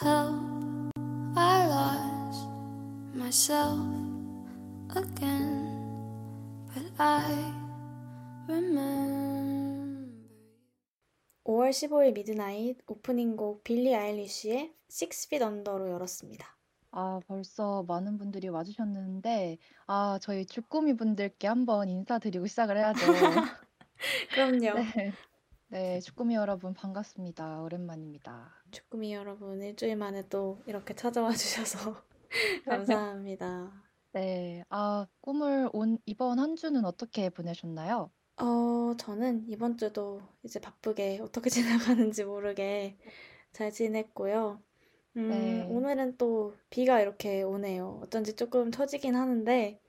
Help, I lost myself again, but I remember. 5월 15일 midnight 오프닝곡 빌리 아일리쉬의 Six Feet Under로 열었습니다. 아, 벌써 많은 분들이 와주셨는데, 아, 저희 주꾸미 분들께 한번 인사드리고 시작을 해야죠. 그럼요. 네. 네, 주꾸미 여러분 반갑습니다. 오랜만입니다. 주꾸미 여러분 일주일 만에 또 이렇게 찾아와 주셔서 감사합니다. 네, 아, 꿈을 온 이번 한 주는 어떻게 보내셨나요? 어, 저는 이번 주도 이제 바쁘게 어떻게 지나가는지 모르게 잘 지냈고요. 음, 네. 오늘은 또 비가 이렇게 오네요. 어쩐지 조금 처지긴 하는데,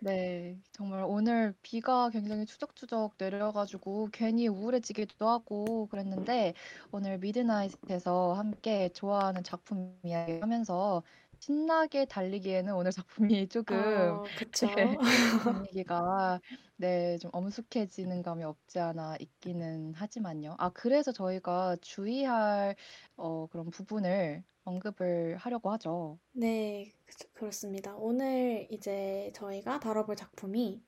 네, 정말 오늘 비가 굉장히 추적추적 내려 가지고 괜히 우울해지기도 하고 그랬는데 오늘 미드나잇에서 함께 좋아하는 작품 이야기 하면서 신나게 달리기에는 오늘 작품이 조금 어, 그쵸. 네, 분위기가 네, 좀 엄숙해지는 감이 없지 않아 있기는 하지만요. 아, 그래서 저희가 주의할 어, 그런 부분을 언급을 하려고 하죠. 네, 그- 그렇습니다. 오늘 이제 저희가 다뤄볼 작품이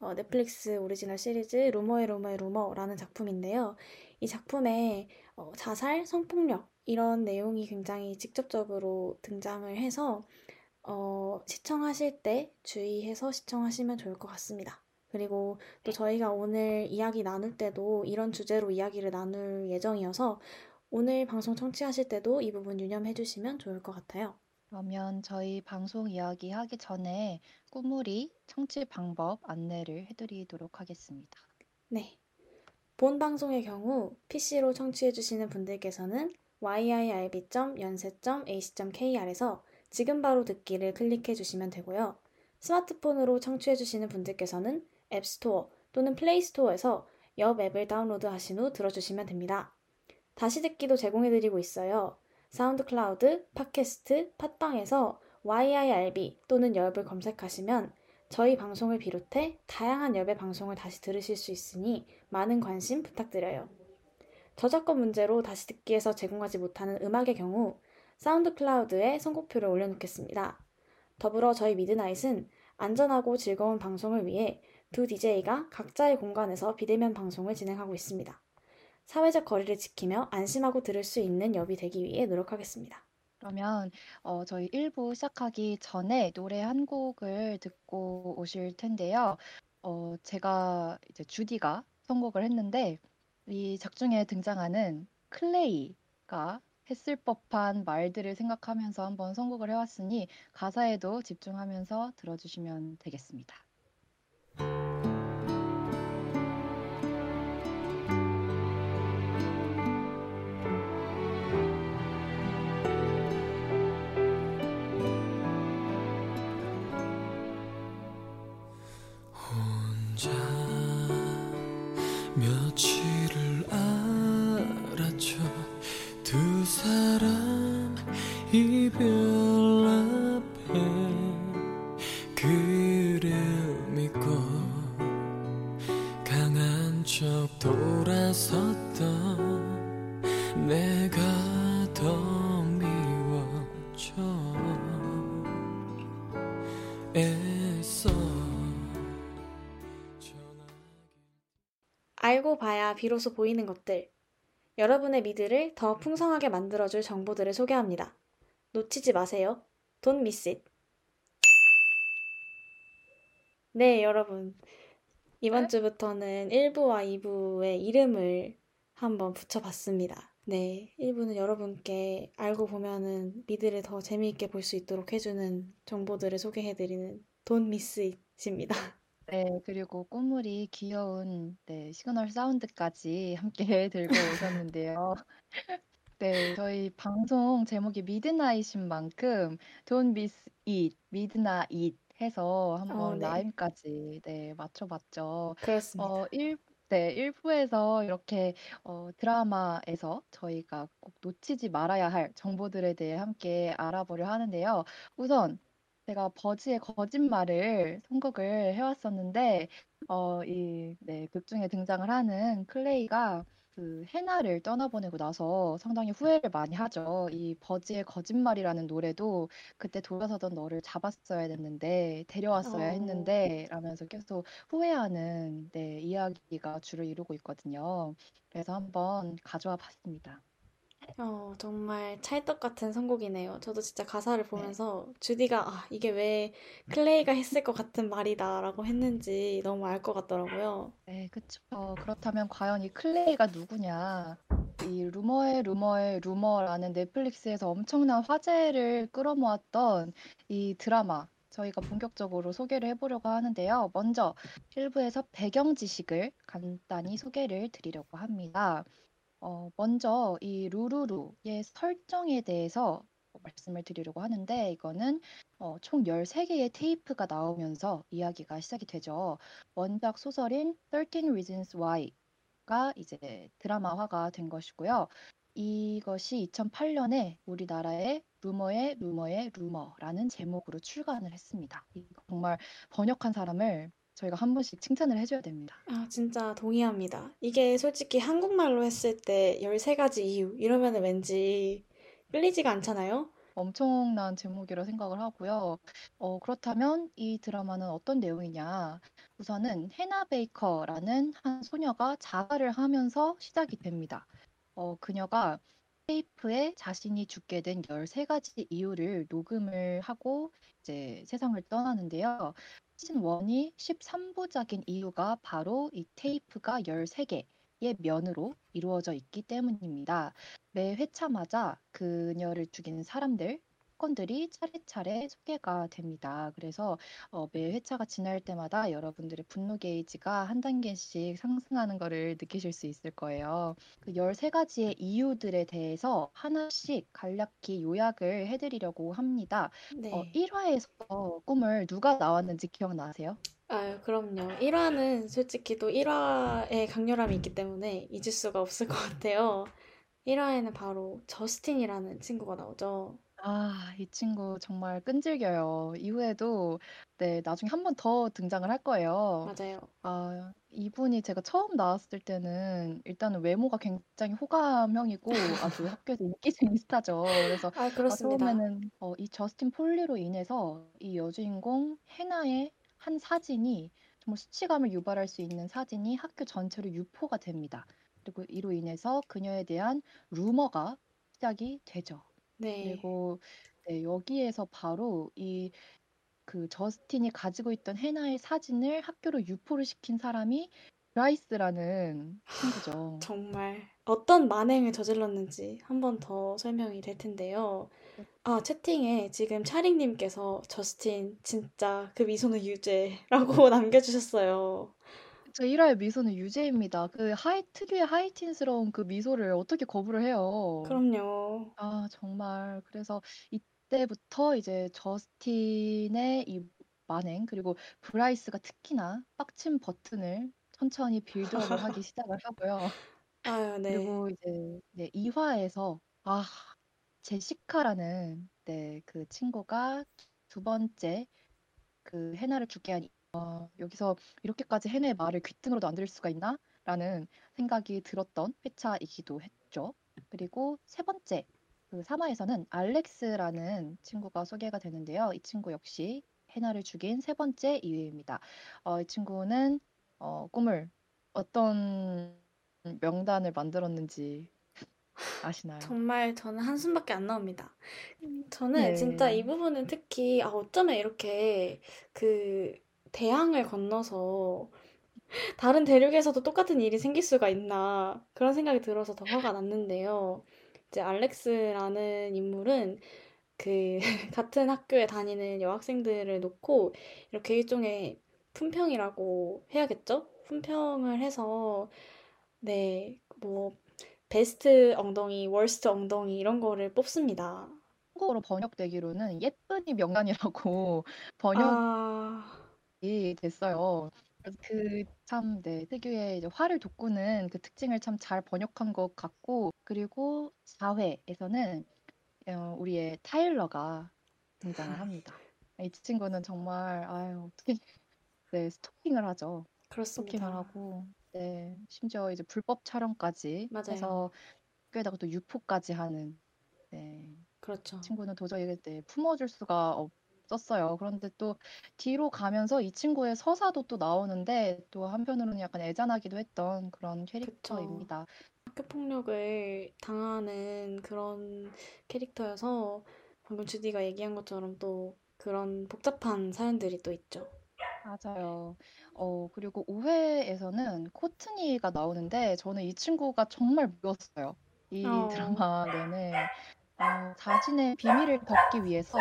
어, 넷플릭스 오리지널 시리즈 루머의 루머의 루머라는 작품인데요. 이 작품에 어, 자살, 성폭력 이런 내용이 굉장히 직접적으로 등장을 해서 어, 시청하실 때 주의해서 시청하시면 좋을 것 같습니다. 그리고 또 저희가 오늘 이야기 나눌 때도 이런 주제로 이야기를 나눌 예정이어서 오늘 방송 청취하실 때도 이 부분 유념해 주시면 좋을 것 같아요. 그러면 저희 방송 이야기 하기 전에 꾸물이 청취 방법 안내를 해드리도록 하겠습니다. 네. 본 방송의 경우 PC로 청취해 주시는 분들께서는 yirb.연세.ac.kr에서 지금 바로 듣기를 클릭해 주시면 되고요. 스마트폰으로 청취해 주시는 분들께서는 앱스토어 또는 플레이스토어에서 엽 앱을 다운로드 하신 후 들어주시면 됩니다. 다시 듣기도 제공해 드리고 있어요. 사운드 클라우드, 팟캐스트, 팟빵에서 YIRB 또는 엽을 검색하시면 저희 방송을 비롯해 다양한 엽의 방송을 다시 들으실 수 있으니 많은 관심 부탁드려요. 저작권 문제로 다시 듣기에서 제공하지 못하는 음악의 경우 사운드 클라우드에 선곡표를 올려놓겠습니다. 더불어 저희 Midnight은 안전하고 즐거운 방송을 위해 두 DJ가 각자의 공간에서 비대면 방송을 진행하고 있습니다. 사회적 거리를 지키며 안심하고 들을 수 있는 엽이 되기 위해 노력하겠습니다. 그러면 어, 저희 1부 시작하기 전에 노래 한 곡을 듣고 오실 텐데요. 어, 제가 이제 주디가 선곡을 했는데 이 작중에 등장하는 클레이가 했을 법한 말들을 생각하면서 한번 선곡을 해왔으니 가사에도 집중하면서 들어주시면 되겠습니다. 비로소 보이는 것들. 여러분의 미드를 더 풍성하게 만들어줄 정보들을 소개합니다. 놓치지 마세요. Miss it. 네, 여러분. 이번 주부터는 1부와 2부의 이름을 한번 붙여봤습니다. 네, 1부는 여러분께 알고 보면은 미드를 더 재미있게 볼 수 있도록 해주는 정보들을 소개해드리는 Don't miss it입니다. 네, 그리고 꾸물이 귀여운 네, 시그널 사운드까지 함께 들고 오셨는데요. 네, 저희 방송 제목이 Midnight인 만큼 Don't Miss It, Midnight 해서 한번 어, 네. rhyme까지 네, 맞춰 봤죠. 그렇습니다. 어, 1, 네, 1 부에서 이렇게 어, 드라마에서 저희가 꼭 놓치지 말아야 할 정보들에 대해 함께 알아보려 하는데요. 우선 제가 버즈의 거짓말을 선곡을 해왔었는데, 어, 이, 네, 극 중에 등장을 하는 클레이가 그그 해나를 떠나보내고 나서 상당히 후회를 많이 하죠. 이 버즈의 거짓말이라는 노래도 그때 돌아서던 너를 잡았어야 됐는데 데려왔어야 어. 했는데 라면서 계속 후회하는 네, 이야기가 주를 이루고 있거든요. 그래서 한번 가져와 봤습니다. 어, 정말 찰떡 같은 선곡이네요. 저도 진짜 가사를 네. 보면서 주디가 아, 이게 왜 클레이가 했을 것 같은 말이다라고 했는지 너무 알 것 같더라고요. 네, 그쵸. 그렇다면 과연 이 클레이가 누구냐? 이 루머의 루머의 루머라는 넷플릭스에서 엄청난 화제를 끌어모았던 이 드라마 저희가 본격적으로 소개를 해보려고 하는데요. 먼저 1부에서 배경 지식을 간단히 소개를 드리려고 합니다. 어, 먼저 이 루루루의 설정에 대해서 말씀을 드리려고 하는데 이거는 어, 총 13개의 테이프가 나오면서 이야기가 시작이 되죠. 원작 소설인 13 Reasons Why가 이제 드라마화가 된 것이고요. 이것이 2008년에 우리나라의 루머의 루머의 루머라는 제목으로 출간을 했습니다. 정말 번역한 사람을 저희가 한 번씩 칭찬을 해줘야 됩니다. 아, 진짜 동의합니다. 이게 솔직히 한국말로 했을 때 13가지 이유 이러면 왠지 끌리지가 않잖아요? 엄청난 제목이라 생각을 하고요. 어, 그렇다면 이 드라마는 어떤 내용이냐? 우선은 해나 베이커라는 한 소녀가 자살을 하면서 시작이 됩니다. 어, 그녀가 테이프에 자신이 죽게 된 13가지 이유를 녹음을 하고 이제 세상을 떠나는데요. 시즌 1이 13부작인 이유가 바로 이 테이프가 13개 의 면으로 이루어져 있기 때문입니다. 매 회차마다 그녀를 죽인 사람들, 사건들이 차례차례 소개가 됩니다. 그래서 어, 매 회차가 지날 때마다 여러분들의 분노 게이지가 한 단계씩 상승하는 것을 느끼실 수 있을 거예요. 그 13가지의 이유들에 대해서 하나씩 간략히 요약을 해드리려고 합니다. 네. 어, 1화에서 꿈을 누가 나왔는지 기억나세요? 아유, 그럼요. 1화는 솔직히 또 1화의 강렬함이 있기 때문에 잊을 수가 없을 것 같아요. 1화에는 바로 저스틴이라는 친구가 나오죠. 아, 이 친구 정말 끈질겨요. 이후에도 네, 나중에 한번더 등장을 할 거예요. 맞아요. 아, 이분이 제가 처음 나왔을 때는 일단은 외모가 굉장히 호감형이고 아주 학교에서 인기쟁이 스타죠. 그래서 아, 아, 그렇습니다. 처음에는 어, 이 저스틴 폴리로 인해서 이 여주인공 해나의 한 사진이 정말 수치감을 유발할 수 있는 사진이 학교 전체로 유포가 됩니다. 그리고 이로 인해서 그녀에 대한 루머가 시작이 되죠. 네. 그리고 네, 여기에서 바로 이 그 저스틴이 가지고 있던 해나의 사진을 학교로 유포를 시킨 사람이 브라이스라는 친구죠. 정말 어떤 만행을 저질렀는지 한 번 더 설명이 될 텐데요. 아, 채팅에 지금 차링님께서 저스틴 진짜 그 미소는 유죄라고 남겨주셨어요. 저 1 화의 미소는 유죄입니다. 그 하이 특유의 하이틴스러운 그 미소를 어떻게 거부를 해요? 그럼요. 아, 정말. 그래서 이때부터 이제 저스틴의 이 만행, 그리고 브라이스가 특히나 빡친 버튼을 천천히 build-up을 하기 시작을 하고요. 아유, 네. 그리고 이제 네, 2 화에서 아, 제시카라는 네, 그 친구가 두 번째 그 해나를 죽게 한 어, 여기서 이렇게까지 해나의 말을 귀등으로도 안 들을 수가 있나? 라는 생각이 들었던 회차이기도 했죠. 그리고 세 번째, 그 3 화에서는 알렉스라는 친구가 소개가 되는데요. 이 친구 역시 해나를 죽인 세 번째 이유입니다. 어, 이 친구는 어, 꿈을 어떤 명단을 만들었는지 아시나요? 정말 저는 한숨밖에 안 나옵니다. 저는 진짜 네. 이 부분은 특히 아, 어쩌면 이렇게 그 대양을 건너서 다른 대륙에서도 똑같은 일이 생길 수가 있나 그런 생각이 들어서 더 화가 났는데요. 이제 알렉스라는 인물은 그 같은 학교에 다니는 여학생들을 놓고 이렇게 일종의 품평이라고 해야겠죠? 품평을 해서 네, 뭐 베스트 엉덩이, 월스트 엉덩이 이런 거를 뽑습니다. 한국어로 번역되기로는 예쁜이 명단이라고 번역 이 아, 됐어요. 그래서 그 참, 네, 특유의 이제 화를 돋구는 그 특징을 참 잘 번역한 것 같고, 그리고 4회에서는 어, 우리의 타일러가 등장을 합니다. 이 친구는 정말, 아유, 어떻게, 네, 스토킹을 하죠. 스토킹을 그렇습니다. 하고, 네, 심지어 이제 불법 촬영까지 맞아요. 해서 학교에다가 또 유포까지 하는 네, 그렇죠. 친구는 도저히 네, 품어줄 수가 없 었어요. 그런데 또 뒤로 가면서 이 친구의 서사도 또 나오는데 또 한편으로는 약간 애잔하기도 했던 그런. 캐릭터입니다. 학교 폭력을 당하는 그런 캐릭터여서 방금 주디가 얘기한 것처럼 또 그런 복잡한 사연들이 또 있죠. 맞아요. 어, 그리고 5회에서는 코트니가 나오는데 저는 이 친구가 정말 미웠어요. 이 어, 드라마 내내 어, 자신의 비밀을 덮기 위해서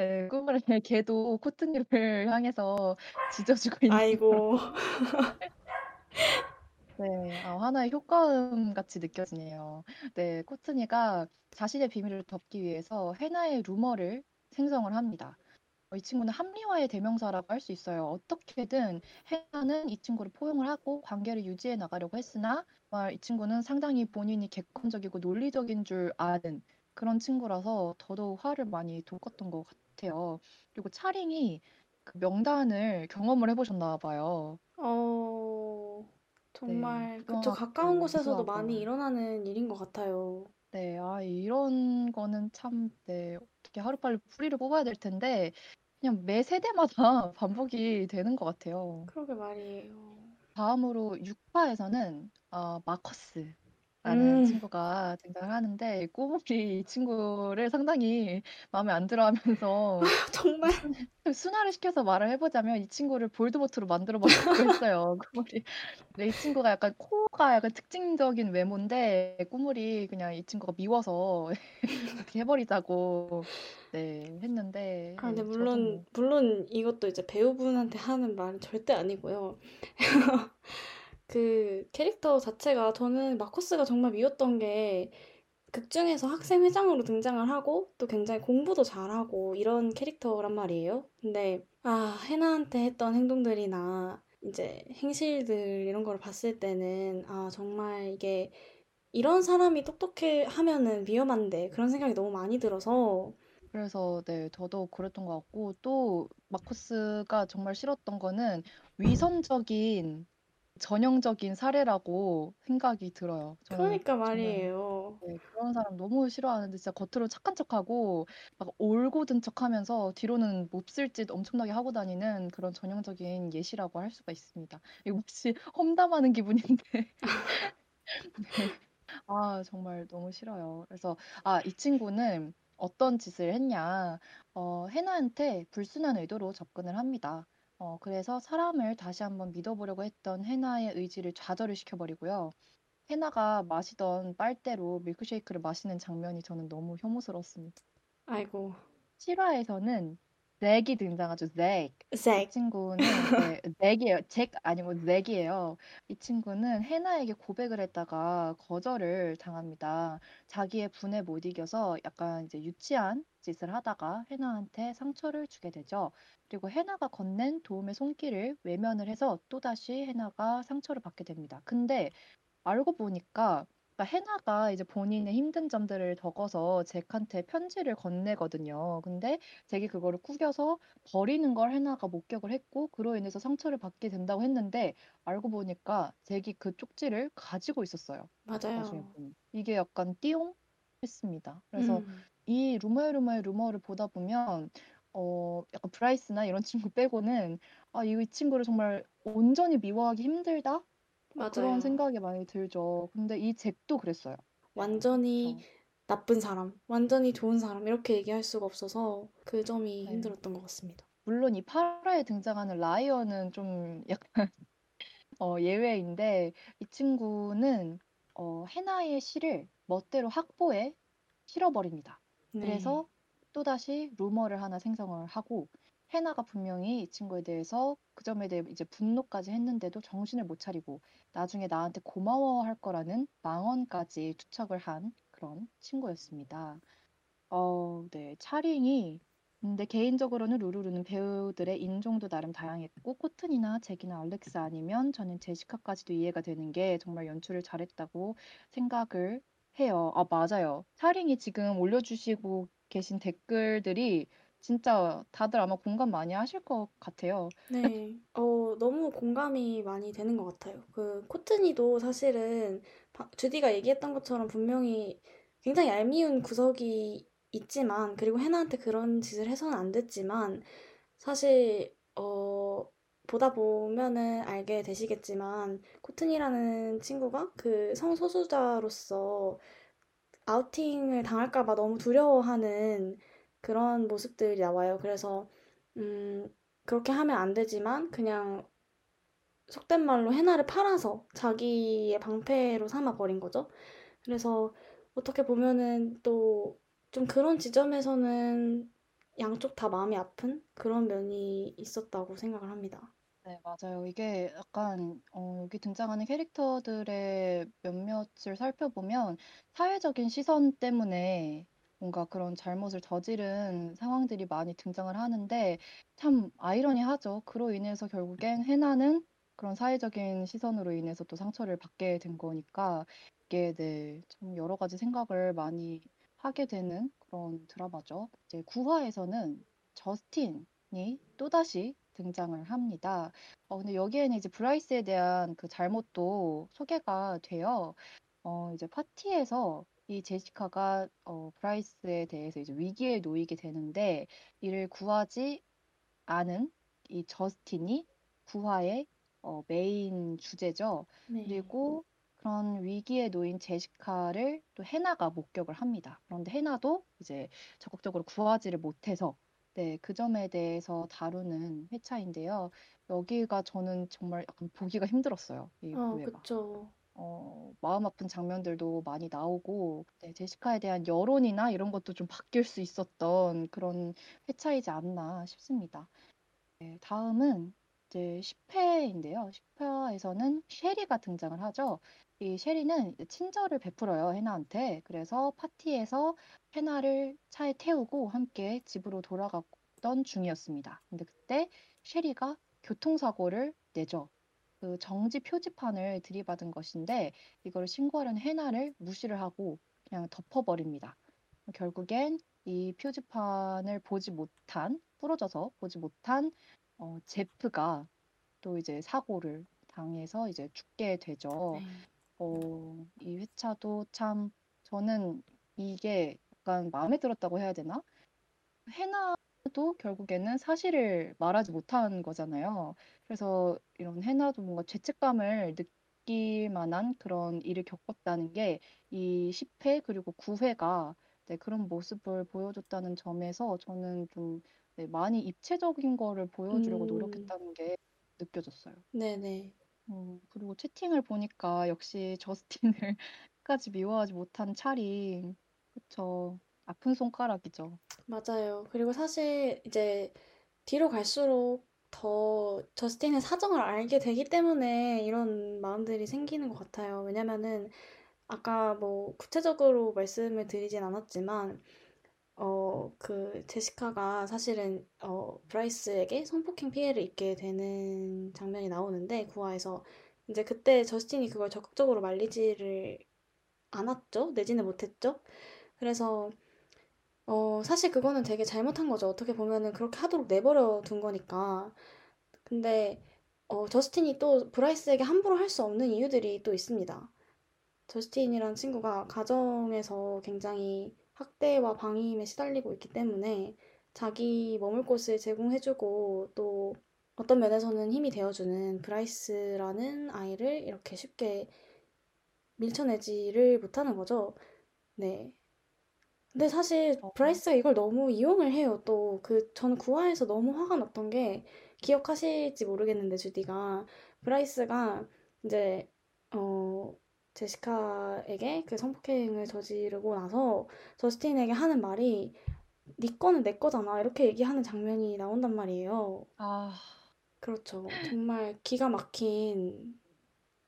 네, 꿈을 걔도 코트니를 향해서 짖어주고 있는 아이고. 네, 아, 하나의 효과음 같이 느껴지네요. 네, 코트니가 자신의 비밀을 덮기 위해서 해나의 루머를 생성을 합니다. 어, 이 친구는 합리화의 대명사라고 할 수 있어요. 어떻게든 해나는 이 친구를 포용을 하고 관계를 유지해 나가려고 했으나 정말 이 친구는 상당히 본인이 객관적이고 논리적인 줄 아는 그런 친구라서 더더욱 화를 많이 돋궜던 것 같아요. 그리고 차링이 그 명단을 경험을 해 보셨나 봐요. 어, 네, 정말 그쵸. 가까운 부정하고 곳에서도 많이 무수하고. 일어나는 일인 것 같아요. 네, 아, 이런 거는 참, 네, 어떻게 하루빨리 뿌리를 뽑아야 될 텐데, 그냥 매 세대마다 반복이 되는 것 같아요. 그러게 말이에요. 다음으로 6 화에서는 어, 마커스 라는 음, 친구가 등장을 하는데, 꼬물이 이 친구를 상당히 마음에 안 들어 하면서, 정말. 순화를 시켜서 말을 해 보자면 이 친구를 볼드모트로 만들어 버리고 했어요. 꼬물이. 네, 이 친구가 약간 코가 약간 특징적인 외모인데 꾸물이 그냥 이 친구가 미워서 이렇게 해 버리자고 네 했는데 아, 근데 네, 저도 물론, 뭐 물론 이것도 이제 배우분한테 하는 말은 절대 아니고요. 그 캐릭터 자체가 저는 마커스가 정말 미웠던 게 극중에서 학생 회장으로 등장을 하고 또 굉장히 공부도 잘하고 이런 캐릭터란 말이에요. 근데 아, 해나한테 했던 행동들이나 이제 행실들 이런 걸 봤을 때는 아, 정말 이게 이런 사람이 똑똑해 하면은 위험한데 그런 생각이 너무 많이 들어서 그래서 네 저도 그랬던 것 같고 또 마커스가 정말 싫었던 거는 위선적인 전형적인 사례라고 생각이 들어요. 저는 그러니까 말이에요. 네, 그런 사람 너무 싫어하는데 진짜 겉으로 착한 척하고 막 올고든 척하면서 뒤로는 몹쓸 짓 엄청나게 하고 다니는 그런 전형적인 예시라고 할 수가 있습니다. 이거 혹시 험담하는 기분인데 네. 아 정말 너무 싫어요. 그래서 아 이 친구는 어떤 짓을 했냐 어 해나한테 불순한 의도로 접근을 합니다. 어 그래서 사람을 다시 한번 믿어보려고 했던 해나의 의지를 좌절을 시켜버리고요. 해나가 마시던 빨대로 밀크쉐이크를 마시는 장면이 저는 너무 혐오스러웠습니다. 아이고. 실화에서는 잭이 등장하죠. 잭. 이 색. 친구는 네, 잭이에요. 잭 아니고 잭이에요. 이 친구는 해나에게 고백을 했다가 거절을 당합니다. 자기의 분에 못 이겨서 약간 이제 유치한 짓을 하다가 해나한테 상처를 주게 되죠. 그리고 해나가 건넨 도움의 손길을 외면을 해서 또다시 해나가 상처를 받게 됩니다. 근데 알고 보니까 그러니까 해나가 이제 본인의 힘든 점들을 적어서 잭한테 편지를 건네거든요. 근데 잭이 그거를 구겨서 버리는 걸 해나가 목격을 했고 그로 인해서 상처를 받게 된다고 했는데 알고 보니까 잭이 그 쪽지를 가지고 있었어요. 나중에 맞아요. 보니. 이게 약간 띠용 했습니다. 그래서 음, 이 루머의 루머의 루머를 보다 보면 어 약간 브라이스나 이런 친구 빼고는 아, 이 친구를 정말 온전히 미워하기 힘들다? 어, 그런 맞아요. 생각이 많이 들죠. 근데 이 잭도 그랬어요. 네, 완전히 그쵸. 나쁜 사람, 완전히 좋은 사람, 이렇게 얘기할 수가 없어서 그 점이 네. 힘들었던 것 같습니다. 물론 이 8화에 등장하는 라이언은 좀 약간 어, 예외인데 이 친구는 어, 해나의 시를 멋대로 확보해 실어버립니다. 네. 그래서 또다시 루머를 하나 생성을 하고 해나가 분명히 이 친구에 대해서 그 점에 대해 이제 분노까지 했는데도 정신을 못 차리고 나중에 나한테 고마워할 거라는 망언까지 투척을 한 그런 친구였습니다. 어, 네. 차링이 근데 개인적으로는 루루루는 배우들의 인종도 나름 다양했고 코튼이나 잭이나 알렉스 아니면 저는 제시카까지도 이해가 되는 게 정말 연출을 잘했다고 생각을 해요. 아, 맞아요. 차링이 지금 올려주시고 계신 댓글들이 진짜 다들 아마 공감 많이 하실 것 같아요. 네. 어, 너무 공감이 많이 되는 것 같아요. 그 코트니도 사실은 바- 주디가 얘기했던 것처럼 분명히 굉장히 얄미운 구석이 있지만 그리고 해나한테 그런 짓을 해서는 안 됐지만 사실 어 보다 보면은 알게 되시겠지만 코튼이라는 친구가 그 성소수자로서 아우팅을 당할까 봐 너무 두려워하는 그런 모습들이 나와요. 그래서 음 그렇게 하면 안 되지만 그냥 속된 말로 해나를 팔아서 자기의 방패로 삼아 버린 거죠. 그래서 어떻게 보면은 또 좀 그런 지점에서는 양쪽 다 마음이 아픈 그런 면이 있었다고 생각을 합니다. 네, 맞아요. 이게 약간 어, 여기 등장하는 캐릭터들의 몇몇을 살펴보면 사회적인 시선 때문에 뭔가 그런 잘못을 저지른 상황들이 많이 등장을 하는데 참 아이러니하죠. 그로 인해서 결국엔 해나는 그런 사회적인 시선으로 인해서 또 상처를 받게 된 거니까 이게 네, 참 여러 가지 생각을 많이 하게 되는 그런 드라마죠. 이제 9화에서는 저스틴이 또다시 등장을 합니다. 어, 근데 여기에는 이제 브라이스에 대한 그 잘못도 소개가 돼요. 어, 이제 파티에서 이 제시카가 어, 브라이스에 대해서 이제 위기에 놓이게 되는데 이를 구하지 않은 이 저스틴이 구화의 어, 메인 주제죠. 네. 그리고 그런 위기에 놓인 제시카를 또 해나가 목격을 합니다. 그런데 해나도 이제 적극적으로 구하지를 못해서 네, 그 점에 대해서 다루는 회차인데요. 여기가 저는 정말 약간 보기가 힘들었어요. 이 어, 구애가. 그쵸. 어, 마음 아픈 장면들도 많이 나오고, 네, 제시카에 대한 여론이나 이런 것도 좀 바뀔 수 있었던 그런 회차이지 않나 싶습니다. 네, 다음은 이제 10회인데요. 10회에서는 쉐리가 등장을 하죠. 이 쉐리는 친절을 베풀어요, 해나한테. 그래서 파티에서 해나를 차에 태우고 함께 집으로 돌아갔던 중이었습니다. 근데 그때 쉐리가 교통사고를 내죠. 그 정지 표지판을 들이받은 것인데 이걸 신고하려는 해나를 무시를 하고 그냥 덮어버립니다. 결국엔 이 표지판을 보지 못한, 부러져서 보지 못한 어, 제프가 또 이제 사고를 당해서 이제 죽게 되죠. 네. 어, 이 회차도 참 저는 이게 약간 마음에 들었다고 해야 되나? 해나 도 결국에는 사실을 말하지 못한 거잖아요. 그래서 이런 해나도 뭔가 죄책감을 느낄 만한 그런 일을 겪었다는 게 이 10 회 그리고 9 회가 네, 그런 모습을 보여줬다는 점에서 저는 좀 네, 많이 입체적인 거를 보여주려고 음, 노력했다는 게 느껴졌어요. 네네. 음, 그리고 채팅을 보니까 역시 저스틴을 끝까지 미워하지 못한 찰이 그쵸. 아픈 손가락이죠. 맞아요. 그리고 사실 이제 뒤로 갈수록 더 저스틴의 사정을 알게 되기 때문에 이런 마음들이 생기는 것 같아요. 왜냐면은 아까 뭐 구체적으로 말씀을 드리진 않았지만 어, 그 제시카가 사실은 어, 브라이스에게 성폭행 피해를 입게 되는 장면이 나오는데 구화에서 이제 그때 저스틴이 그걸 적극적으로 말리지를 않았죠. 내지는 못했죠. 그래서 어, 사실 그거는 되게 잘못한 거죠. 어떻게 보면은 그렇게 하도록 내버려 둔 거니까. 근데 어, 저스틴이 또 브라이스에게 함부로 할 수 없는 이유들이 또 있습니다. 저스틴이란 친구가 가정에서 굉장히 학대와 방임에 시달리고 있기 때문에 자기 머물 곳을 제공해주고 또 어떤 면에서는 힘이 되어주는 브라이스라는 아이를 이렇게 쉽게 밀쳐내지를 못하는 거죠. 네. 근데 사실 어, 브라이스가 이걸 너무 이용을 해요. 또 그 저는 9화에서 너무 화가 났던 게 기억하실지 모르겠는데 주디가 브라이스가 이제 어 제시카에게 그 성폭행을 저지르고 나서 저스틴에게 하는 말이 네 거는 내 거잖아 이렇게 얘기하는 장면이 나온단 말이에요. 아, 그렇죠. 정말 기가 막힌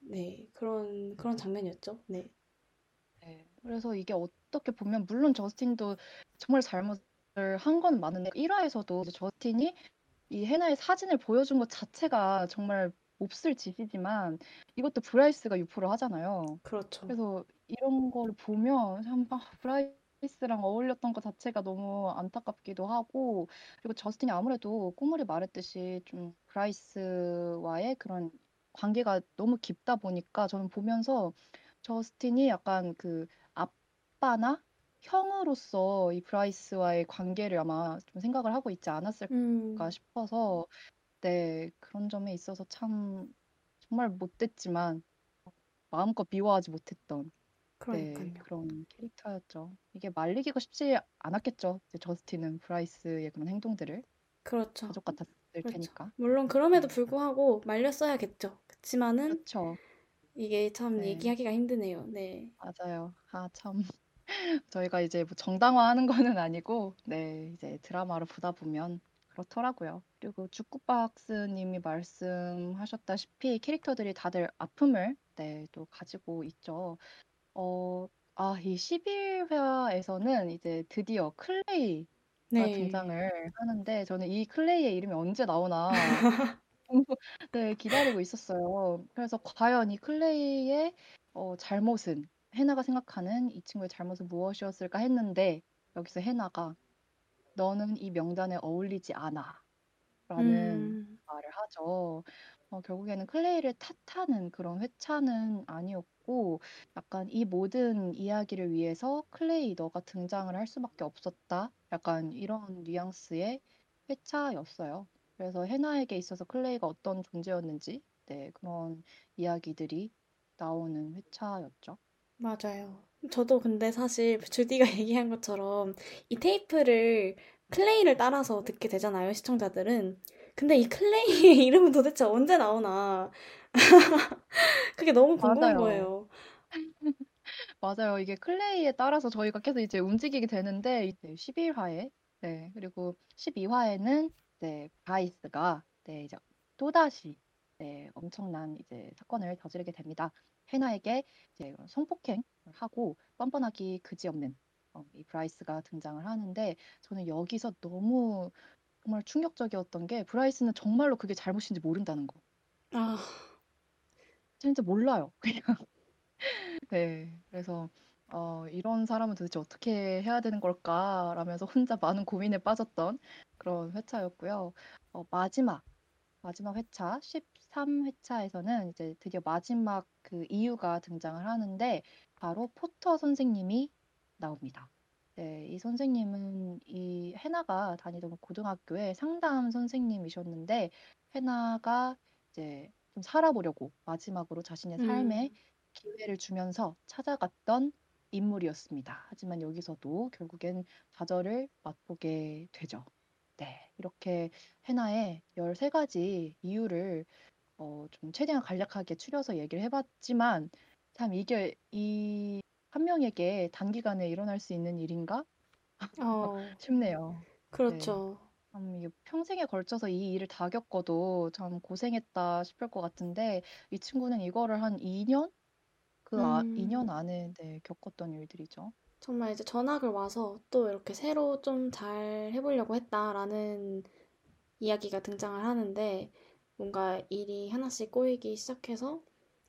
네 그런 그런 장면이었죠. 네. 네. 그래서 이게 어 떻게 보면 물론 저스틴도 정말 잘못을 한건 맞는데 1화에서도 이제 저스틴이 이 해나의 사진을 보여준 것 자체가 정말 몹쓸 짓이지만 이것도 브라이스가 유포를 하잖아요. 그렇죠. 그래서 이런 거를 보면 참 아, 브라이스 브라이스랑 어울렸던 것 자체가 너무 안타깝기도 하고 그리고 저스틴이 아무래도 꼬물이 말했듯이 좀 브라이스와의 그런 관계가 너무 깊다 보니까 저는 보면서 저스틴이 약간 그 아빠나 형으로서 이 브라이스와의 관계를 아마 좀 생각을 하고 있지 않았을까 음, 싶어서 네, 그런 점에 있어서 참 정말 못됐지만 마음껏 미워하지 못했던 네, 그러니까요. 그런 캐릭터였죠. 이게 말리기가 쉽지 않았겠죠. 이제 저스틴은 브라이스의 그런 행동들을 그렇죠. 가족 같았을 그렇죠. 테니까. 물론 그럼에도 네, 불구하고 말렸어야겠죠. 그치만은 그렇죠. 이게 참 네, 얘기하기가 힘드네요. 네. 맞아요. 아, 참. 저희가 이제 뭐 정당화하는 거는 아니고, 네, 이제 드라마로 보다 보면 그렇더라고요. 그리고 주쿠박스님이 말씀하셨다시피 캐릭터들이 다들 아픔을 네, 또 가지고 있죠. 어, 아, 이 11화에서는 이제 드디어 클레이가 네. 등장을 하는데 저는 이 클레이의 이름이 언제 나오나 네, 기다리고 있었어요. 그래서 과연 이 클레이의 어, 잘못은 해나가 생각하는 이 친구의 잘못은 무엇이었을까 했는데 여기서 해나가 너는 이 명단에 어울리지 않아. 라는 음, 말을 하죠. 어, 결국에는 클레이를 탓하는 그런 회차는 아니었고, 약간 이 모든 이야기를 위해서 클레이 너가 등장을 할 수밖에 없었다. 약간 이런 뉘앙스의 회차였어요. 그래서 해나에게 있어서 클레이가 어떤 존재였는지, 네, 그런 이야기들이 나오는 회차였죠. 맞아요. 저도 근데 사실 주디가 얘기한 것처럼 이 테이프를 클레이를 따라서 듣게 되잖아요, 시청자들은. 근데 이 클레이의 이름은 도대체 언제 나오나. 그게 너무 궁금한 맞아요. 거예요. 맞아요. 이게 클레이에 따라서 저희가 계속 이제 움직이게 되는데 이제 11화에 네 그리고 12화에는 네 브라이스가 네 이제 또다시 네 엄청난 이제 사건을 저지르게 됩니다. 해나에게 이제 성폭행을 하고 뻔뻔하기 그지없는 어, 이 브라이스가 등장을 하는데 저는 여기서 너무 정말 충격적이었던 게 브라이스는 정말로 그게 잘못인지 모른다는 거. 아, 진짜 몰라요. 네. 그래서 어, 이런 사람은 도대체 어떻게 해야 되는 걸까? 라면서 혼자 많은 고민에 빠졌던 그런 회차였고요. 어, 마지막, 마지막 회차, 13회차에서는 이제 드디어 마지막 그 이유가 등장을 하는데 바로 포터 선생님이 나옵니다. 네, 이 선생님은 이 해나가 다니던 고등학교의 상담 선생님이셨는데 해나가 이제 좀 살아보려고 마지막으로 자신의 삶에 음, 기회를 주면서 찾아갔던 인물이었습니다. 하지만 여기서도 결국엔 좌절을 맛보게 되죠. 네, 이렇게 해나의 13가지 이유를 어, 좀 최대한 간략하게 추려서 얘기를 해 봤지만 참 이게 이한 명에게 단기간에 일어날 수 있는 일인가 어, 싶네요. 네. 그렇죠. 참 이게 평생에 걸쳐서 이 일을 다 겪어도 참 고생했다 싶을 것 같은데 이 친구는 이거를 한 2 년? 그 아, 음, 2년 안에 네, 겪었던 일들이죠. 정말 이제 전학을 와서 또 이렇게 새로 좀 잘 해 보려고 했다라는 이야기가 등장을 하는데 뭔가 일이 하나씩 꼬이기 시작해서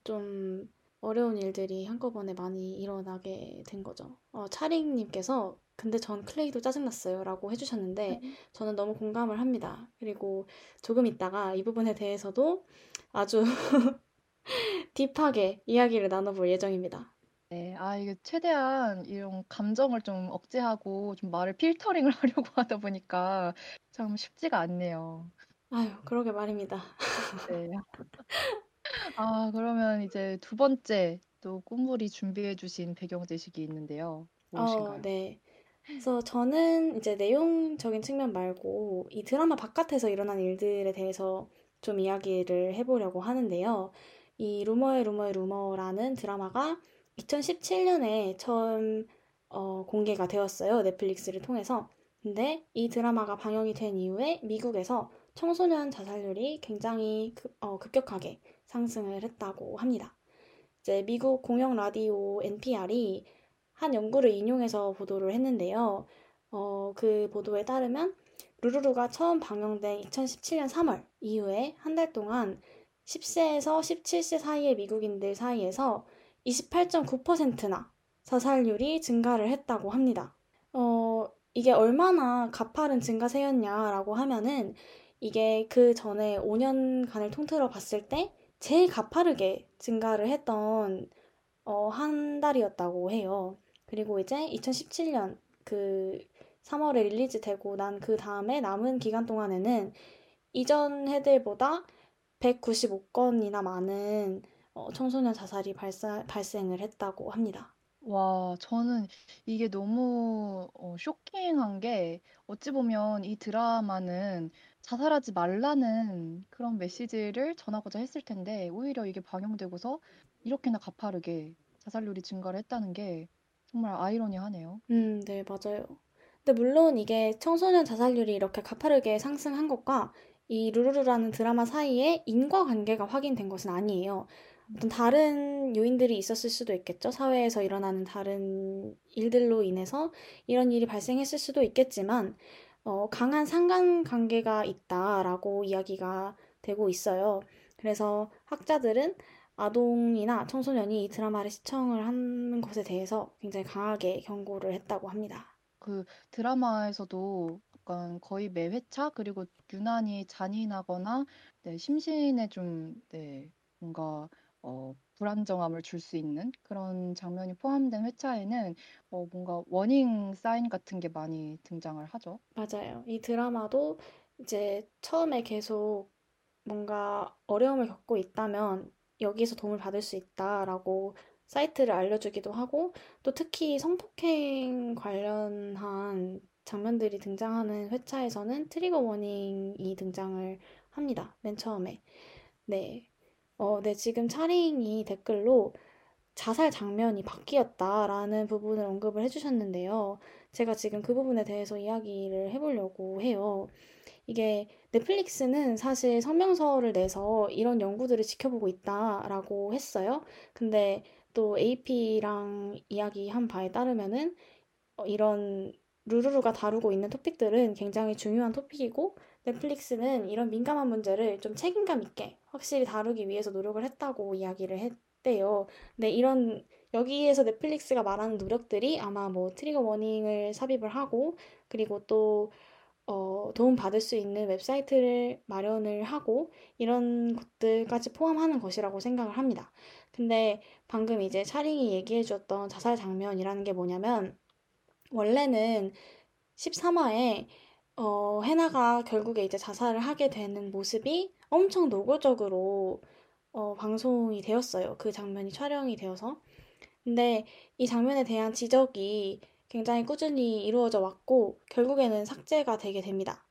좀 어려운 일들이 한꺼번에 많이 일어나게 된 거죠. 어, 차링님께서 근데 전 클레이도 짜증났어요 라고 해주셨는데 저는 너무 공감을 합니다. 그리고 조금 있다가 이 부분에 대해서도 아주 딥하게 이야기를 나눠볼 예정입니다. 네, 아, 이게 최대한 이런 감정을 좀 억제하고 좀 말을 필터링을 하려고 하다 보니까 참 쉽지가 않네요. 아유, 그러게 말입니다. 네. 아, 그러면 이제 두 번째 또 꿈물이 준비해 주신 배경 지식이 있는데요. 어, 무엇인가요? 네. 그래서 저는 이제 내용적인 측면 말고 이 드라마 바깥에서 일어난 일들에 대해서 좀 이야기를 해 보려고 하는데요. 이 루머의 루머의 루머라는 드라마가 2017년에 처음 어, 공개가 되었어요. 넷플릭스를 통해서. 근데 이 드라마가 방영이 된 이후에 미국에서 청소년 자살률이 굉장히 급, 어, 급격하게 상승을 했다고 합니다. 이제 미국 공영 라디오 NPR이 한 연구를 인용해서 보도를 했는데요. 어, 그 보도에 따르면 루루루가 처음 방영된 2017년 3월 이후에 한 달 동안 10세에서 17세 사이의 미국인들 사이에서 28.9%나 자살률이 증가를 했다고 합니다. 어, 이게 얼마나 가파른 증가세였냐라고 하면은 이게 그 전에 5년간을 통틀어 봤을 때 제일 가파르게 증가를 했던 어, 한 달이었다고 해요. 그리고 이제 2017년 그 3월에 release 되고 난 그 다음에 남은 기간 동안에는 이전 해들보다 195건이나 많은 어, 청소년 자살이 발사, 발생을 했다고 합니다. 와, 저는 이게 너무 어, 쇼킹한 게 어찌 보면 이 드라마는 자살하지 말라는 그런 메시지를 전하고자 했을 텐데 오히려 이게 방영되고서 이렇게나 가파르게 자살률이 증가를 했다는 게 정말 아이러니하네요. 음, 네, 맞아요. 근데 물론 이게 청소년 자살률이 이렇게 가파르게 상승한 것과 이 루루루라는 드라마 사이에 인과관계가 확인된 것은 아니에요. 어떤 다른 요인들이 있었을 수도 있겠죠. 사회에서 일어나는 다른 일들로 인해서 이런 일이 발생했을 수도 있겠지만, 어, 강한 상관관계가 있다라고 이야기가 되고 있어요. 그래서 학자들은 아동이나 청소년이 이 드라마를 시청을 하는 것에 대해서 굉장히 강하게 경고를 했다고 합니다. 그 드라마에서도 약간 거의 매 회차 그리고 유난히 잔인하거나 네, 심신에 좀 네, 뭔가 어, 불안정함을 줄 수 있는 그런 장면이 포함된 회차에는 어, 뭔가 워닝 사인 같은 게 많이 등장을 하죠. 맞아요. 이 드라마도 이제 처음에 계속 뭔가 어려움을 겪고 있다면 여기서 도움을 받을 수 있다라고 사이트를 알려주기도 하고 또 특히 성폭행 관련한 장면들이 등장하는 회차에서는 트리거 워닝이 등장을 합니다. 맨 처음에. 네. 어, 네, 지금 차링이 댓글로 자살 장면이 바뀌었다라는 부분을 언급을 해주셨는데요. 제가 지금 그 부분에 대해서 이야기를 해보려고 해요. 이게 넷플릭스는 사실 성명서를 내서 이런 연구들을 지켜보고 있다라고 했어요. 근데 또 AP랑 이야기한 바에 따르면은 어, 이런 루루루가 다루고 있는 토픽들은 굉장히 중요한 토픽이고 넷플릭스는 이런 민감한 문제를 좀 책임감 있게 확실히 다루기 위해서 노력을 했다고 이야기를 했대요. 근데 이런 여기에서 넷플릭스가 말하는 노력들이 아마 뭐 트리거 워닝을 삽입을 하고 그리고 또 어, 도움 받을 수 있는 웹사이트를 마련을 하고 이런 것들까지 포함하는 것이라고 생각을 합니다. 근데 방금 이제 차링이 얘기해 주었던 자살 장면이라는 게 뭐냐면 원래는 13화에 어, 해나가 결국에 이제 자살을 하게 되는 모습이 엄청 노골적으로 어, 방송이 되었어요. 그 장면이 촬영이 되어서. 근데 이 장면에 대한 지적이 굉장히 꾸준히 이루어져 왔고, 결국에는 삭제가 되게 됩니다.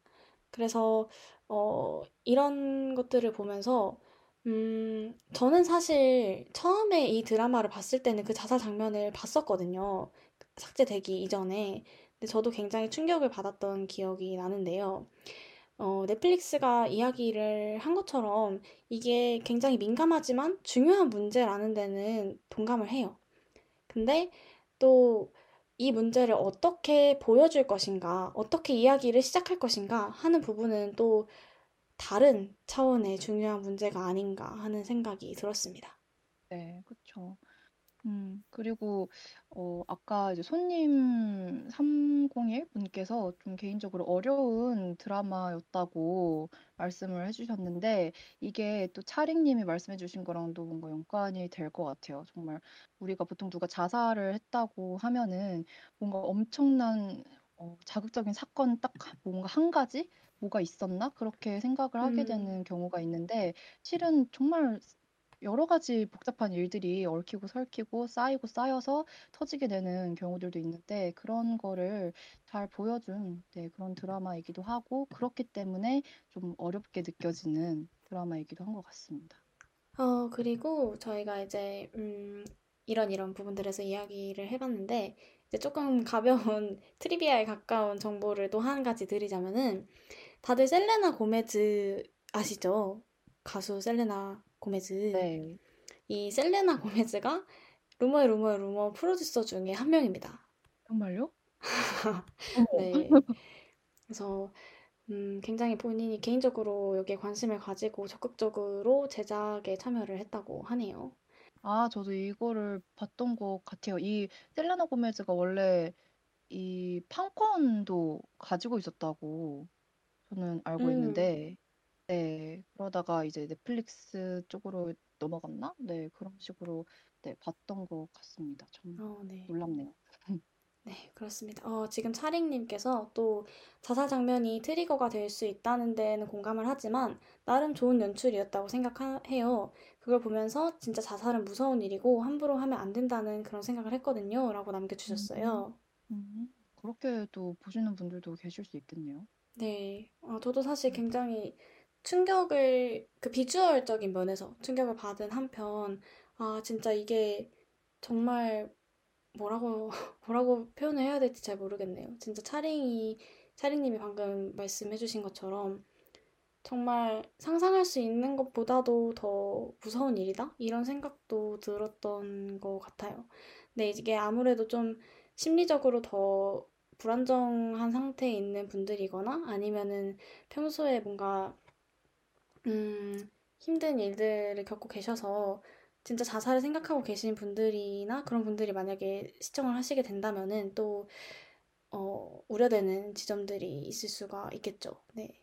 그래서, 어, 이런 것들을 보면서, 음, 저는 사실 처음에 이 드라마를 봤을 때는 그 자살 장면을 봤었거든요. 삭제되기 이전에. 근데 저도 굉장히 충격을 받았던 기억이 나는데요. 어, 넷플릭스가 이야기를 한 것처럼 이게 굉장히 민감하지만 중요한 문제라는 데는 동감을 해요. 근데 또 이 문제를 어떻게 보여줄 것인가, 어떻게 이야기를 시작할 것인가 하는 부분은 또 다른 차원의 중요한 문제가 아닌가 하는 생각이 들었습니다. 네, 그렇죠. 음, 그리고, 어, 아까 이제 손님 301 분께서 좀 개인적으로 어려운 드라마였다고 말씀을 해 주셨는데, 이게 또 차링 님이 말씀해 주신 거랑도 뭔가 연관이 될 것 같아요. 정말 우리가 보통 누가 자살을 했다고 하면은 뭔가 엄청난 어, 자극적인 사건 딱 뭔가 한 가지? 뭐가 있었나? 그렇게 생각을 하게 음, 되는 경우가 있는데, 실은 정말 여러 가지 복잡한 일들이 얽히고 설키고 쌓이고 쌓여서 터지게 되는 경우들도 있는데 그런 거를 잘 보여준 네, 그런 드라마이기도 하고 그렇기 때문에 좀 어렵게 느껴지는 드라마이기도 한 것 같습니다. 어, 그리고 저희가 이제, 음, 이런 이런 부분들에서 이야기를 해봤는데, 이제 조금 가벼운 트리비아에 가까운 정보를 또 한 가지 드리자면은, 다들 셀레나 고메즈 아시죠? 가수 셀레나 고메즈. 네, 이 셀레나 고메즈가 루머의 루머의 루머 프로듀서 중에 한 명입니다. 정말요? 네. 그래서 음, 굉장히 본인이 개인적으로 여기에 관심을 가지고 적극적으로 제작에 참여를 했다고 하네요. 아, 저도 이거를 봤던 것 같아요. 이 셀레나 고메즈가 원래 이 판권도 가지고 있었다고 저는 알고 음, 있는데, 네, 그러다가 이제 넷플릭스 쪽으로 넘어갔나? 네, 그런 식으로 네, 봤던 것 같습니다. 참 어, 네. 놀랍네요. 네, 그렇습니다. 어, 지금 차링 님께서 또 자살 장면이 트리거가 될 수 있다는 데는 공감을 하지만 나름 좋은 연출이었다고 생각해요. 그걸 보면서 진짜 자살은 무서운 일이고 함부로 하면 안 된다는 그런 생각을 했거든요. 라고 음, 남겨주셨어요. 음, 그렇게도 보시는 분들도 계실 수 있겠네요. 네, 어, 저도 사실 음, 굉장히 충격을, 그 비주얼적인 면에서 충격을 받은 한편, 아, 진짜 이게 정말 뭐라고, 뭐라고 표현을 해야 될지 잘 모르겠네요. 진짜 차링이, 차링님이 방금 말씀해주신 것처럼 정말 상상할 수 있는 것보다도 더 무서운 일이다? 이런 생각도 들었던 것 같아요. 근데 이게 아무래도 좀 심리적으로 더 불안정한 상태에 있는 분들이거나 아니면은 평소에 뭔가 음, 힘든 일들을 겪고 계셔서 진짜 자살을 생각하고 계신 분들이나 그런 분들이 만약에 시청을 하시게 된다면은 또, 어, 우려되는 지점들이 있을 수가 있겠죠. 네.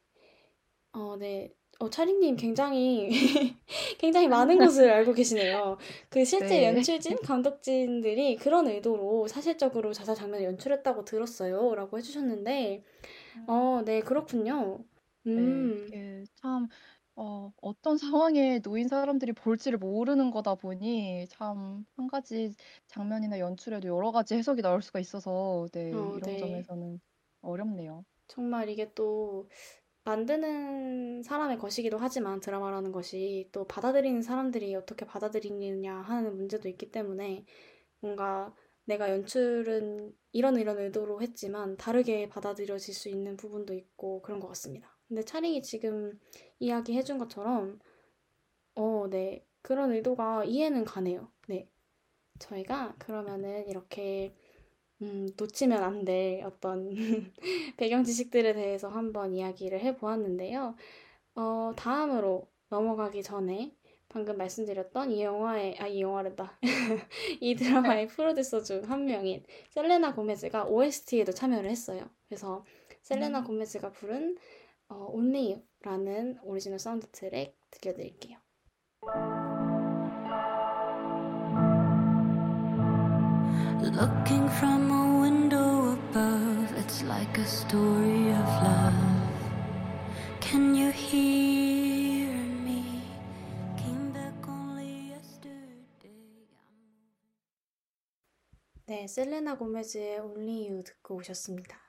어, 네. 어, 차리님 굉장히, 굉장히 많은 것을 알고 계시네요. 그 실제 네. 연출진, 감독진들이 그런 의도로 사실적으로 자살 장면을 연출했다고 들었어요. 라고 해주셨는데, 어, 네, 그렇군요. 네, 음, 이게 참, 어, 어떤 상황에 놓인 사람들이 볼지를 모르는 거다 보니 참한 가지 장면이나 연출에도 여러 가지 해석이 나올 수가 있어서 네, 어, 이런 네. 점에서는 어렵네요. 정말 이게 또 만드는 사람의 것이기도 하지만 드라마라는 것이 또 받아들이는 사람들이 어떻게 받아들이느냐 하는 문제도 있기 때문에 뭔가 내가 연출은 이런 이런 의도로 했지만 다르게 받아들여질 수 있는 부분도 있고 그런 것 같습니다. 근데 차링이 지금 이야기해준 것처럼 어, 네. 그런 의도가 이해는 가네요. 네. 저희가 그러면은 이렇게 음, 놓치면 안 될 어떤 배경 지식들에 대해서 한번 이야기를 해보았는데요. 어, 다음으로 넘어가기 전에 방금 말씀드렸던 이 영화의, 아, 이 영화랬다. 이 드라마의 프로듀서 중 한 명인 셀레나 고메즈가 OST에도 참여를 했어요. 그래서 셀레나 음. 고메즈가 부른 어, Only You라는 오리지널 사운드 트랙 들려드릴게요. Looking from a window above, it's like a story of love. Can you hear me? Came back only yesterday. 네, 셀레나 고메즈의 Only You 듣고 오셨습니다.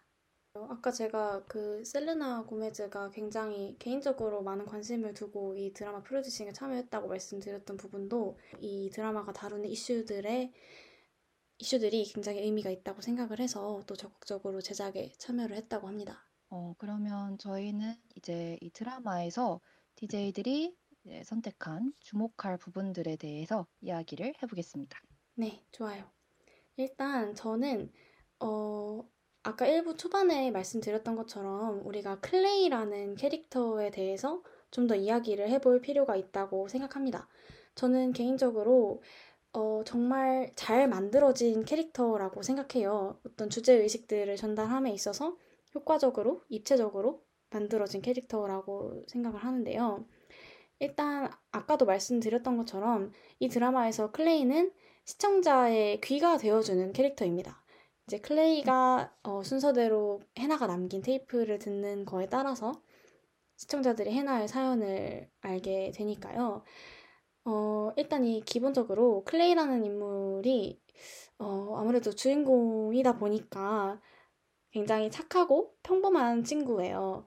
어, 아까 제가 그 셀레나 고메즈가 굉장히 개인적으로 많은 관심을 두고 이 드라마 프로듀싱에 참여했다고 말씀드렸던 부분도 이 드라마가 다루는 이슈들의 이슈들이 굉장히 의미가 있다고 생각을 해서 또 적극적으로 제작에 참여를 했다고 합니다. 어, 그러면 저희는 이제 이 드라마에서 DJ들이 선택한 주목할 부분들에 대해서 이야기를 해보겠습니다. 네, 좋아요. 일단 저는 어 아까 일부 초반에 말씀드렸던 것처럼 우리가 클레이라는 캐릭터에 대해서 좀 더 이야기를 해볼 필요가 있다고 생각합니다. 저는 개인적으로 어, 정말 잘 만들어진 캐릭터라고 생각해요. 어떤 주제의식들을 전달함에 있어서 효과적으로, 입체적으로 만들어진 캐릭터라고 생각을 하는데요. 일단, 아까도 말씀드렸던 것처럼 이 드라마에서 클레이는 시청자의 귀가 되어주는 캐릭터입니다. 이제 클레이가 어, 순서대로 해나가 남긴 테이프를 듣는 거에 따라서 시청자들이 해나의 사연을 알게 되니까요. 어, 일단 이 기본적으로 클레이라는 인물이 어, 아무래도 주인공이다 보니까 굉장히 착하고 평범한 친구예요.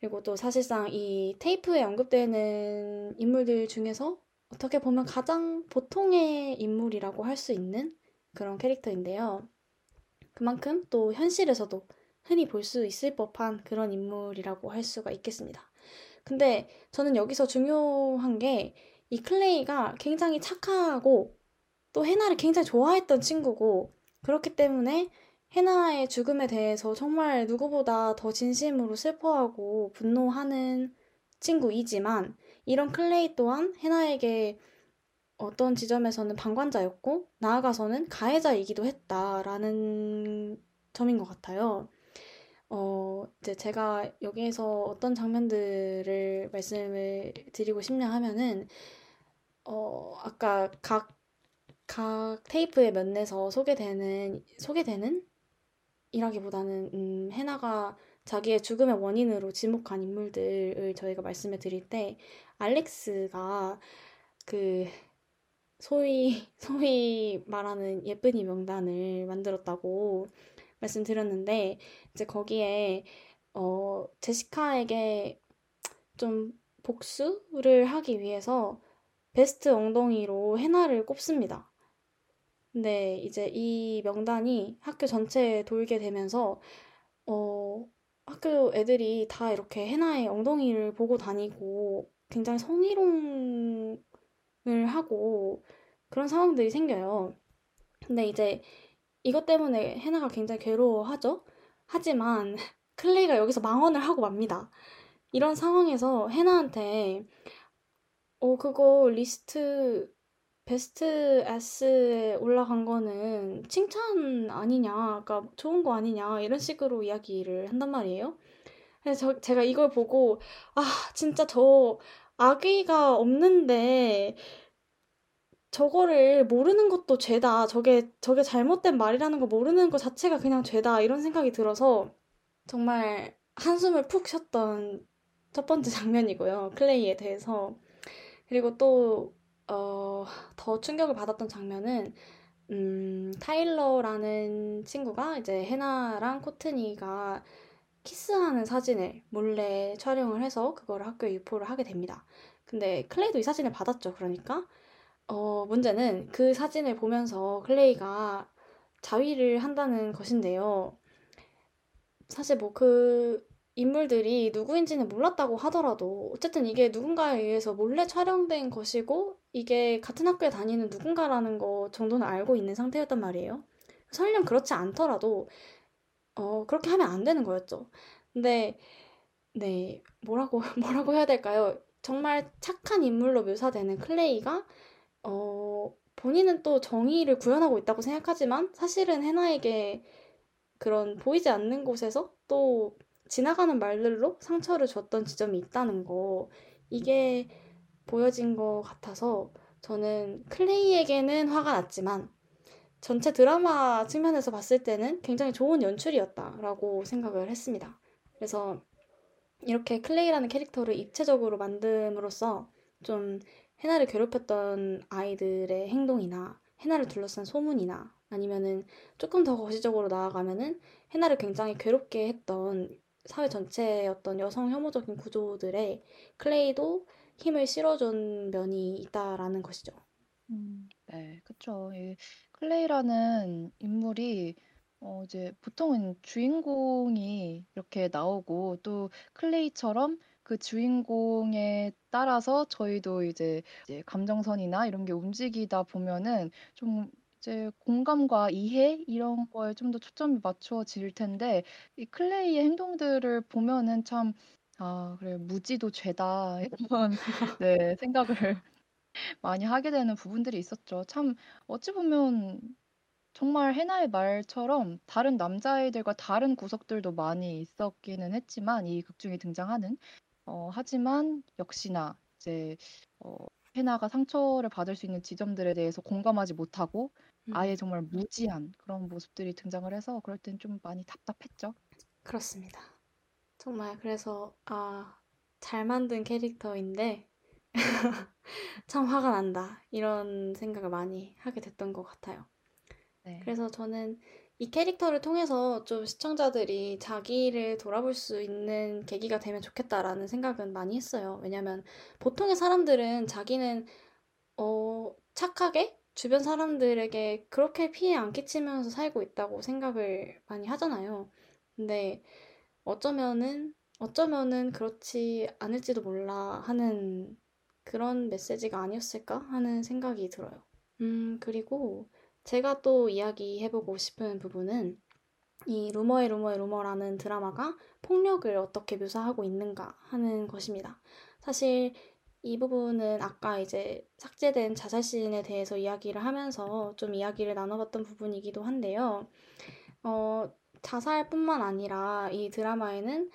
그리고 또 사실상 이 테이프에 언급되는 인물들 중에서 어떻게 보면 가장 보통의 인물이라고 할 수 있는 그런 캐릭터인데요. 그만큼 또 현실에서도 흔히 볼 수 있을 법한 그런 인물이라고 할 수가 있겠습니다. 근데 저는 여기서 중요한 게 이 클레이가 굉장히 착하고 또 해나를 굉장히 좋아했던 친구고 그렇기 때문에 해나의 죽음에 대해서 정말 누구보다 더 진심으로 슬퍼하고 분노하는 친구이지만 이런 클레이 또한 해나에게 어떤 지점에서는 방관자였고 나아가서는 가해자이기도 했다라는 점인 것 같아요. 어, 이제 제가 여기에서 어떤 장면들을 말씀을 드리고 싶냐 하면은, 어, 아까 각, 각 테이프의 면에서 소개되는, 소개되는? 이라기보다는, 음, 해나가 자기의 죽음의 원인으로 지목한 인물들을 저희가 말씀을 드릴 때, 알렉스가 그, 소위, 소위 말하는 예쁜이 명단을 만들었다고 말씀드렸는데, 이제 거기에, 어, 제시카에게 좀 복수를 하기 위해서 베스트 엉덩이로 해나를 꼽습니다. 근데 이제 이 명단이 학교 전체에 돌게 되면서, 어, 학교 애들이 다 이렇게 해나의 엉덩이를 보고 다니고 굉장히 성희롱을 하고 그런 상황들이 생겨요. 근데 이제 이것 때문에 해나가 굉장히 괴로워하죠? 하지만 클레이가 여기서 망언을 하고 맙니다. 이런 상황에서 해나한테 어 그거 리스트 best ass에 올라간 거는 칭찬 아니냐, 그러니까 좋은 거 아니냐 이런 식으로 이야기를 한단 말이에요. 그래서 저, 제가 이걸 보고 아 진짜 저 악의가 없는데 저거를 모르는 것도 죄다. 저게 저게 잘못된 말이라는 거 모르는 것 자체가 그냥 죄다. 이런 생각이 들어서 정말 한숨을 푹 쉬었던 첫 번째 장면이고요. 클레이에 대해서. 그리고 또, 어, 더 충격을 받았던 장면은, 음, 타일러라는 친구가 이제 해나랑 코트니가 키스하는 사진을 몰래 촬영을 해서 그걸 학교에 유포를 하게 됩니다. 근데 클레이도 이 사진을 받았죠. 그러니까. 어, 문제는 그 사진을 보면서 클레이가 자위를 한다는 것인데요. 사실 뭐 그 인물들이 누구인지는 몰랐다고 하더라도 어쨌든 이게 누군가에 의해서 몰래 촬영된 것이고 이게 같은 학교에 다니는 누군가라는 거 정도는 알고 있는 상태였단 말이에요. 설령 그렇지 않더라도 어, 그렇게 하면 안 되는 거였죠. 근데 네, 뭐라고 뭐라고 해야 될까요? 정말 착한 인물로 묘사되는 클레이가 어, 본인은 또 정의를 구현하고 있다고 생각하지만 사실은 해나에게 그런 보이지 않는 곳에서 또 지나가는 말들로 상처를 줬던 지점이 있다는 거 이게 보여진 것 같아서 저는 클레이에게는 화가 났지만 전체 드라마 측면에서 봤을 때는 굉장히 좋은 연출이었다라고 생각을 했습니다. 그래서 이렇게 클레이라는 캐릭터를 입체적으로 만듦으로써 좀 해나를 괴롭혔던 아이들의 행동이나 해나를 둘러싼 소문이나 아니면은 조금 더 거시적으로 나아가면은 해나를 굉장히 괴롭게 했던 사회 전체의 어떤 여성 혐오적인 구조들에 클레이도 힘을 실어준 면이 있다라는 것이죠. 음, 네. 이 클레이라는 인물이 어, 이제 보통은 주인공이 이렇게 나오고 또 클레이처럼 그 주인공에 따라서 저희도 이제, 이제 감정선이나 이런 게 움직이다 보면은 좀 이제 공감과 이해 이런 거에 좀 더 초점이 맞춰질 텐데 이 클레이의 행동들을 보면은 참 '아 그래 무지도 죄다.' 이런 네 생각을 많이 하게 되는 부분들이 있었죠. 참 어찌 보면 정말 해나의 말처럼 다른 남자아이들과 다른 구석들도 많이 있었기는 했지만 이 극 중에 등장하는 어, 하지만 역시나 이제 어, 해나가 상처를 받을 수 있는 지점들에 대해서 공감하지 못하고 아예 음, 정말 무지한 그런 모습들이 등장을 해서 그럴 땐 좀 많이 답답했죠. 그렇습니다. 정말 그래서 아, 잘 만든 캐릭터인데 참 화가 난다. 이런 생각을 많이 하게 됐던 것 같아요. 네. 그래서 저는 이 캐릭터를 통해서 좀 시청자들이 자기를 돌아볼 수 있는 계기가 되면 좋겠다라는 생각은 많이 했어요. 왜냐면 보통의 사람들은 자기는 어, 착하게 주변 사람들에게 그렇게 피해 안 끼치면서 살고 있다고 생각을 많이 하잖아요. 근데 어쩌면은, 어쩌면은 그렇지 않을지도 몰라 하는 그런 메시지가 아니었을까 하는 생각이 들어요. 음, 그리고 제가 또 이야기해보고 싶은 부분은 이 루머의 루머의 루머라는 드라마가 폭력을 어떻게 묘사하고 있는가 하는 것입니다. 사실 이 부분은 아까 이제 삭제된 자살씬에 대해서 이야기를 하면서 좀 이야기를 나눠봤던 부분이기도 한데요. 어, 자살뿐만 아니라 이 드라마에는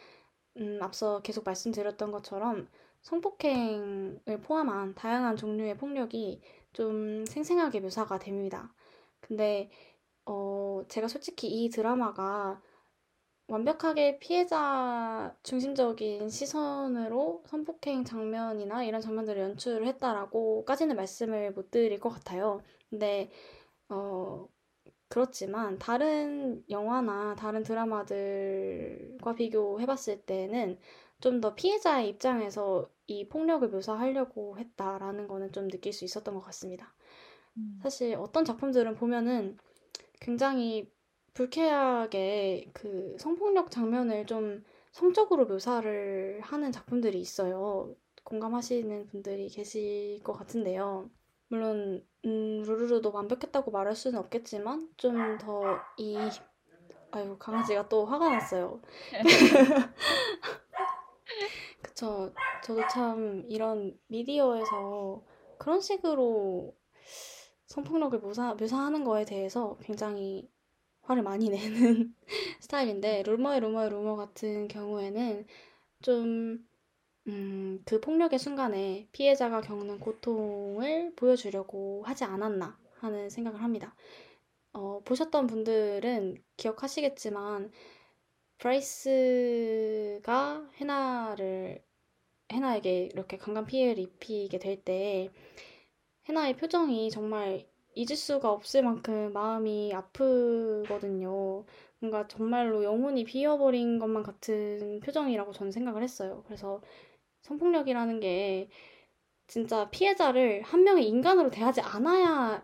음, 앞서 계속 말씀드렸던 것처럼 성폭행을 포함한 다양한 종류의 폭력이 좀 생생하게 묘사가 됩니다. 근데 어, 제가 솔직히 이 드라마가 완벽하게 피해자 중심적인 시선으로 성폭행 장면이나 이런 장면들을 연출을 했다라고까지는 말씀을 못 드릴 것 같아요. 근데 어, 그렇지만 다른 영화나 다른 드라마들과 비교해봤을 때는 좀 더 피해자의 입장에서 이 폭력을 묘사하려고 했다라는 거는 좀 느낄 수 있었던 것 같습니다. 음. 사실 어떤 작품들은 보면은 굉장히 불쾌하게 그 성폭력 장면을 좀 성적으로 묘사를 하는 작품들이 있어요. 공감하시는 분들이 계실 것 같은데요. 물론 음, 루루루도 완벽했다고 말할 수는 없겠지만 좀 더 이 아유 강아지가 또 화가 났어요. 그쵸. 저도 참 이런 미디어에서 그런 식으로 성폭력을 묘사, 묘사하는 거에 대해서 굉장히 화를 많이 내는 스타일인데 루머의 루머의 루머 같은 경우에는 좀 음, 그 폭력의 순간에 피해자가 겪는 고통을 보여주려고 하지 않았나 하는 생각을 합니다. 어, 보셨던 분들은 기억하시겠지만 브라이스가 해나를 해나에게 이렇게 강간 피해를 입히게 될때 해나의 표정이 정말 잊을 수가 없을 만큼 마음이 아프거든요. 뭔가 정말로 영혼이 비어버린 것만 같은 표정이라고 저는 생각을 했어요. 그래서 성폭력이라는 게 진짜 피해자를 한 명의 인간으로 대하지 않아야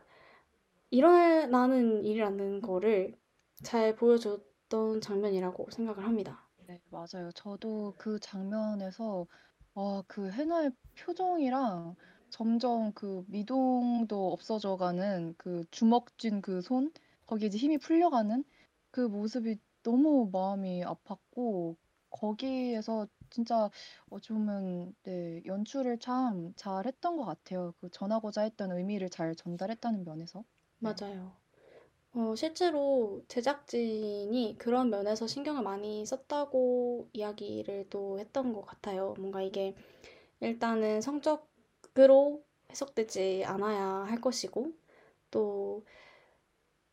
일어나는 일이라는 거를 잘 보여줬 던 장면이라고 생각을 합니다. 네, 맞아요. 저도 그 장면에서 와, 그 해나의 표정이랑 점점 그 미동도 없어져가는 그 주먹 쥔 그 손, 거기에 이제 힘이 풀려가는 그 모습이 너무 마음이 아팠고 거기에서 진짜 어찌 보면 네, 연출을 참 잘했던 것 같아요. 그 전하고자 했던 의미를 잘 전달했다는 면에서. 네. 맞아요. 어, 실제로 제작진이 그런 면에서 신경을 많이 썼다고 이야기를 또 했던 것 같아요. 뭔가 이게 일단은 성적으로 해석되지 않아야 할 것이고, 또,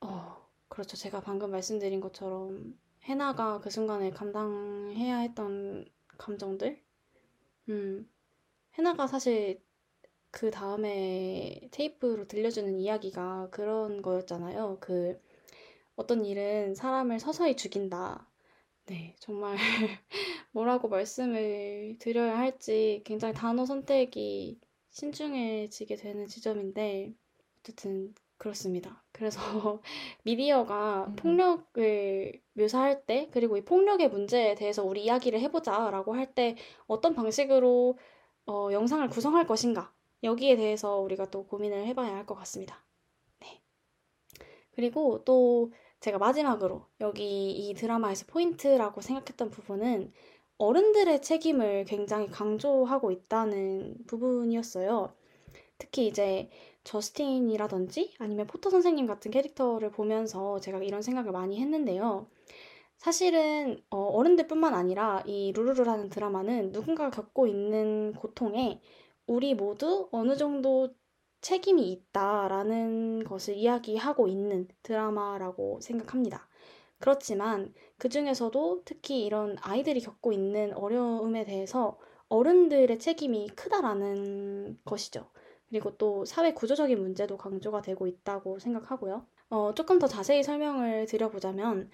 어, 그렇죠. 제가 방금 말씀드린 것처럼 해나가 그 순간에 감당해야 했던 감정들? 음, 해나가 사실 그 다음에 테이프로 들려주는 이야기가 그런 거였잖아요. 그 어떤 일은 사람을 서서히 죽인다. 네, 정말 뭐라고 말씀을 드려야 할지 굉장히 단어 선택이 신중해지게 되는 지점인데, 어쨌든 그렇습니다. 그래서 미디어가 음. 폭력을 묘사할 때, 그리고 이 폭력의 문제에 대해서 우리 이야기를 해보자라고 할 때 어떤 방식으로 어, 영상을 구성할 것인가, 여기에 대해서 우리가 또 고민을 해봐야 할 것 같습니다. 네. 그리고 또 제가 마지막으로 여기 이 드라마에서 포인트라고 생각했던 부분은 어른들의 책임을 굉장히 강조하고 있다는 부분이었어요. 특히 이제 저스틴이라든지 아니면 포터 선생님 같은 캐릭터를 보면서 제가 이런 생각을 많이 했는데요. 사실은 어, 른들뿐만 아니라 이 루루루라는 드라마는 누군가가 겪고 있는 고통에 우리 모두 어느 정도 책임이 있다라는 것을 이야기하고 있는 드라마라고 생각합니다. 그렇지만 그 중에서도 특히 이런 아이들이 겪고 있는 어려움에 대해서 어른들의 책임이 크다라는 것이죠. 그리고 또 사회 구조적인 문제도 강조가 되고 있다고 생각하고요. 어, 조금 더 자세히 설명을 드려보자면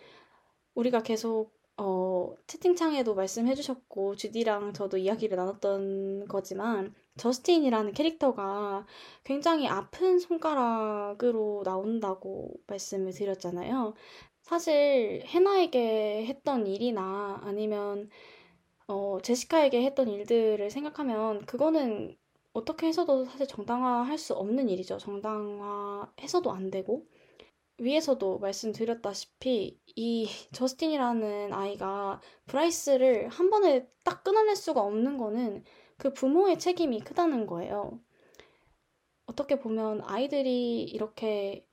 우리가 계속 어, 채팅창에도 말씀해 주셨고 주디랑 저도 이야기를 나눴던 거지만 저스틴이라는 캐릭터가 굉장히 아픈 손가락으로 나온다고 말씀을 드렸잖아요. 사실 해나에게 했던 일이나 아니면 어, 제시카에게 했던 일들을 생각하면 그거는 어떻게 해서도 사실 정당화할 수 없는 일이죠. 정당화해서도 안 되고. 위에서도 말씀드렸다시피 이 저스틴이라는 아이가 브라이스를 한 번에 딱 끊어낼 수가 없는 거는 그 부모의 책임이 크다는 거예요. 어떻게 보면 아이들이 이렇게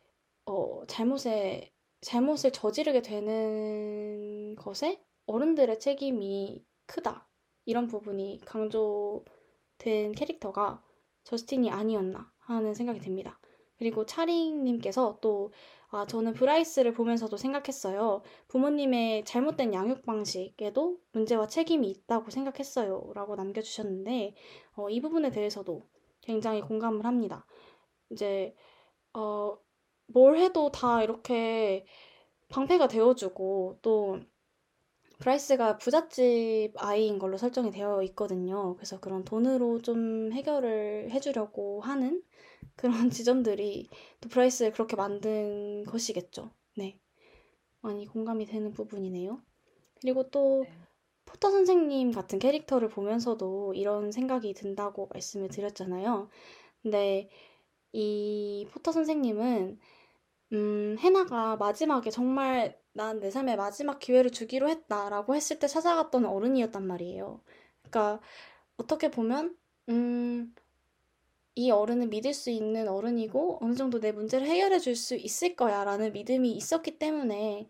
어, 잘못에 잘못을 저지르게 되는 것에 어른들의 책임이 크다. 이런 부분이 강조된 캐릭터가 저스틴이 아니었나 하는 생각이 듭니다. 그리고 차링님께서 또, 아, 저는 브라이스를 보면서도 생각했어요. 부모님의 잘못된 양육 방식에도 문제와 책임이 있다고 생각했어요. 라고 남겨주셨는데, 어, 이 부분에 대해서도 굉장히 공감을 합니다. 이제, 어, 뭘 해도 다 이렇게 방패가 되어주고, 또, 브라이스가 부잣집 아이인 걸로 설정이 되어 있거든요. 그래서 그런 돈으로 좀 해결을 해주려고 하는 그런 지점들이 또 브라이스를 그렇게 만든 것이겠죠. 네. 많이 공감이 되는 부분이네요. 그리고 또 네. 포터 선생님 같은 캐릭터를 보면서도 이런 생각이 든다고 말씀을 드렸잖아요. 근데 이 포터 선생님은 음, 해나가 마지막에 정말 난 내 삶의 마지막 기회를 주기로 했다라고 했을 때 찾아갔던 어른이었단 말이에요. 그러니까 어떻게 보면 음, 이 어른은 믿을 수 있는 어른이고 어느 정도 내 문제를 해결해 줄 수 있을 거야 라는 믿음이 있었기 때문에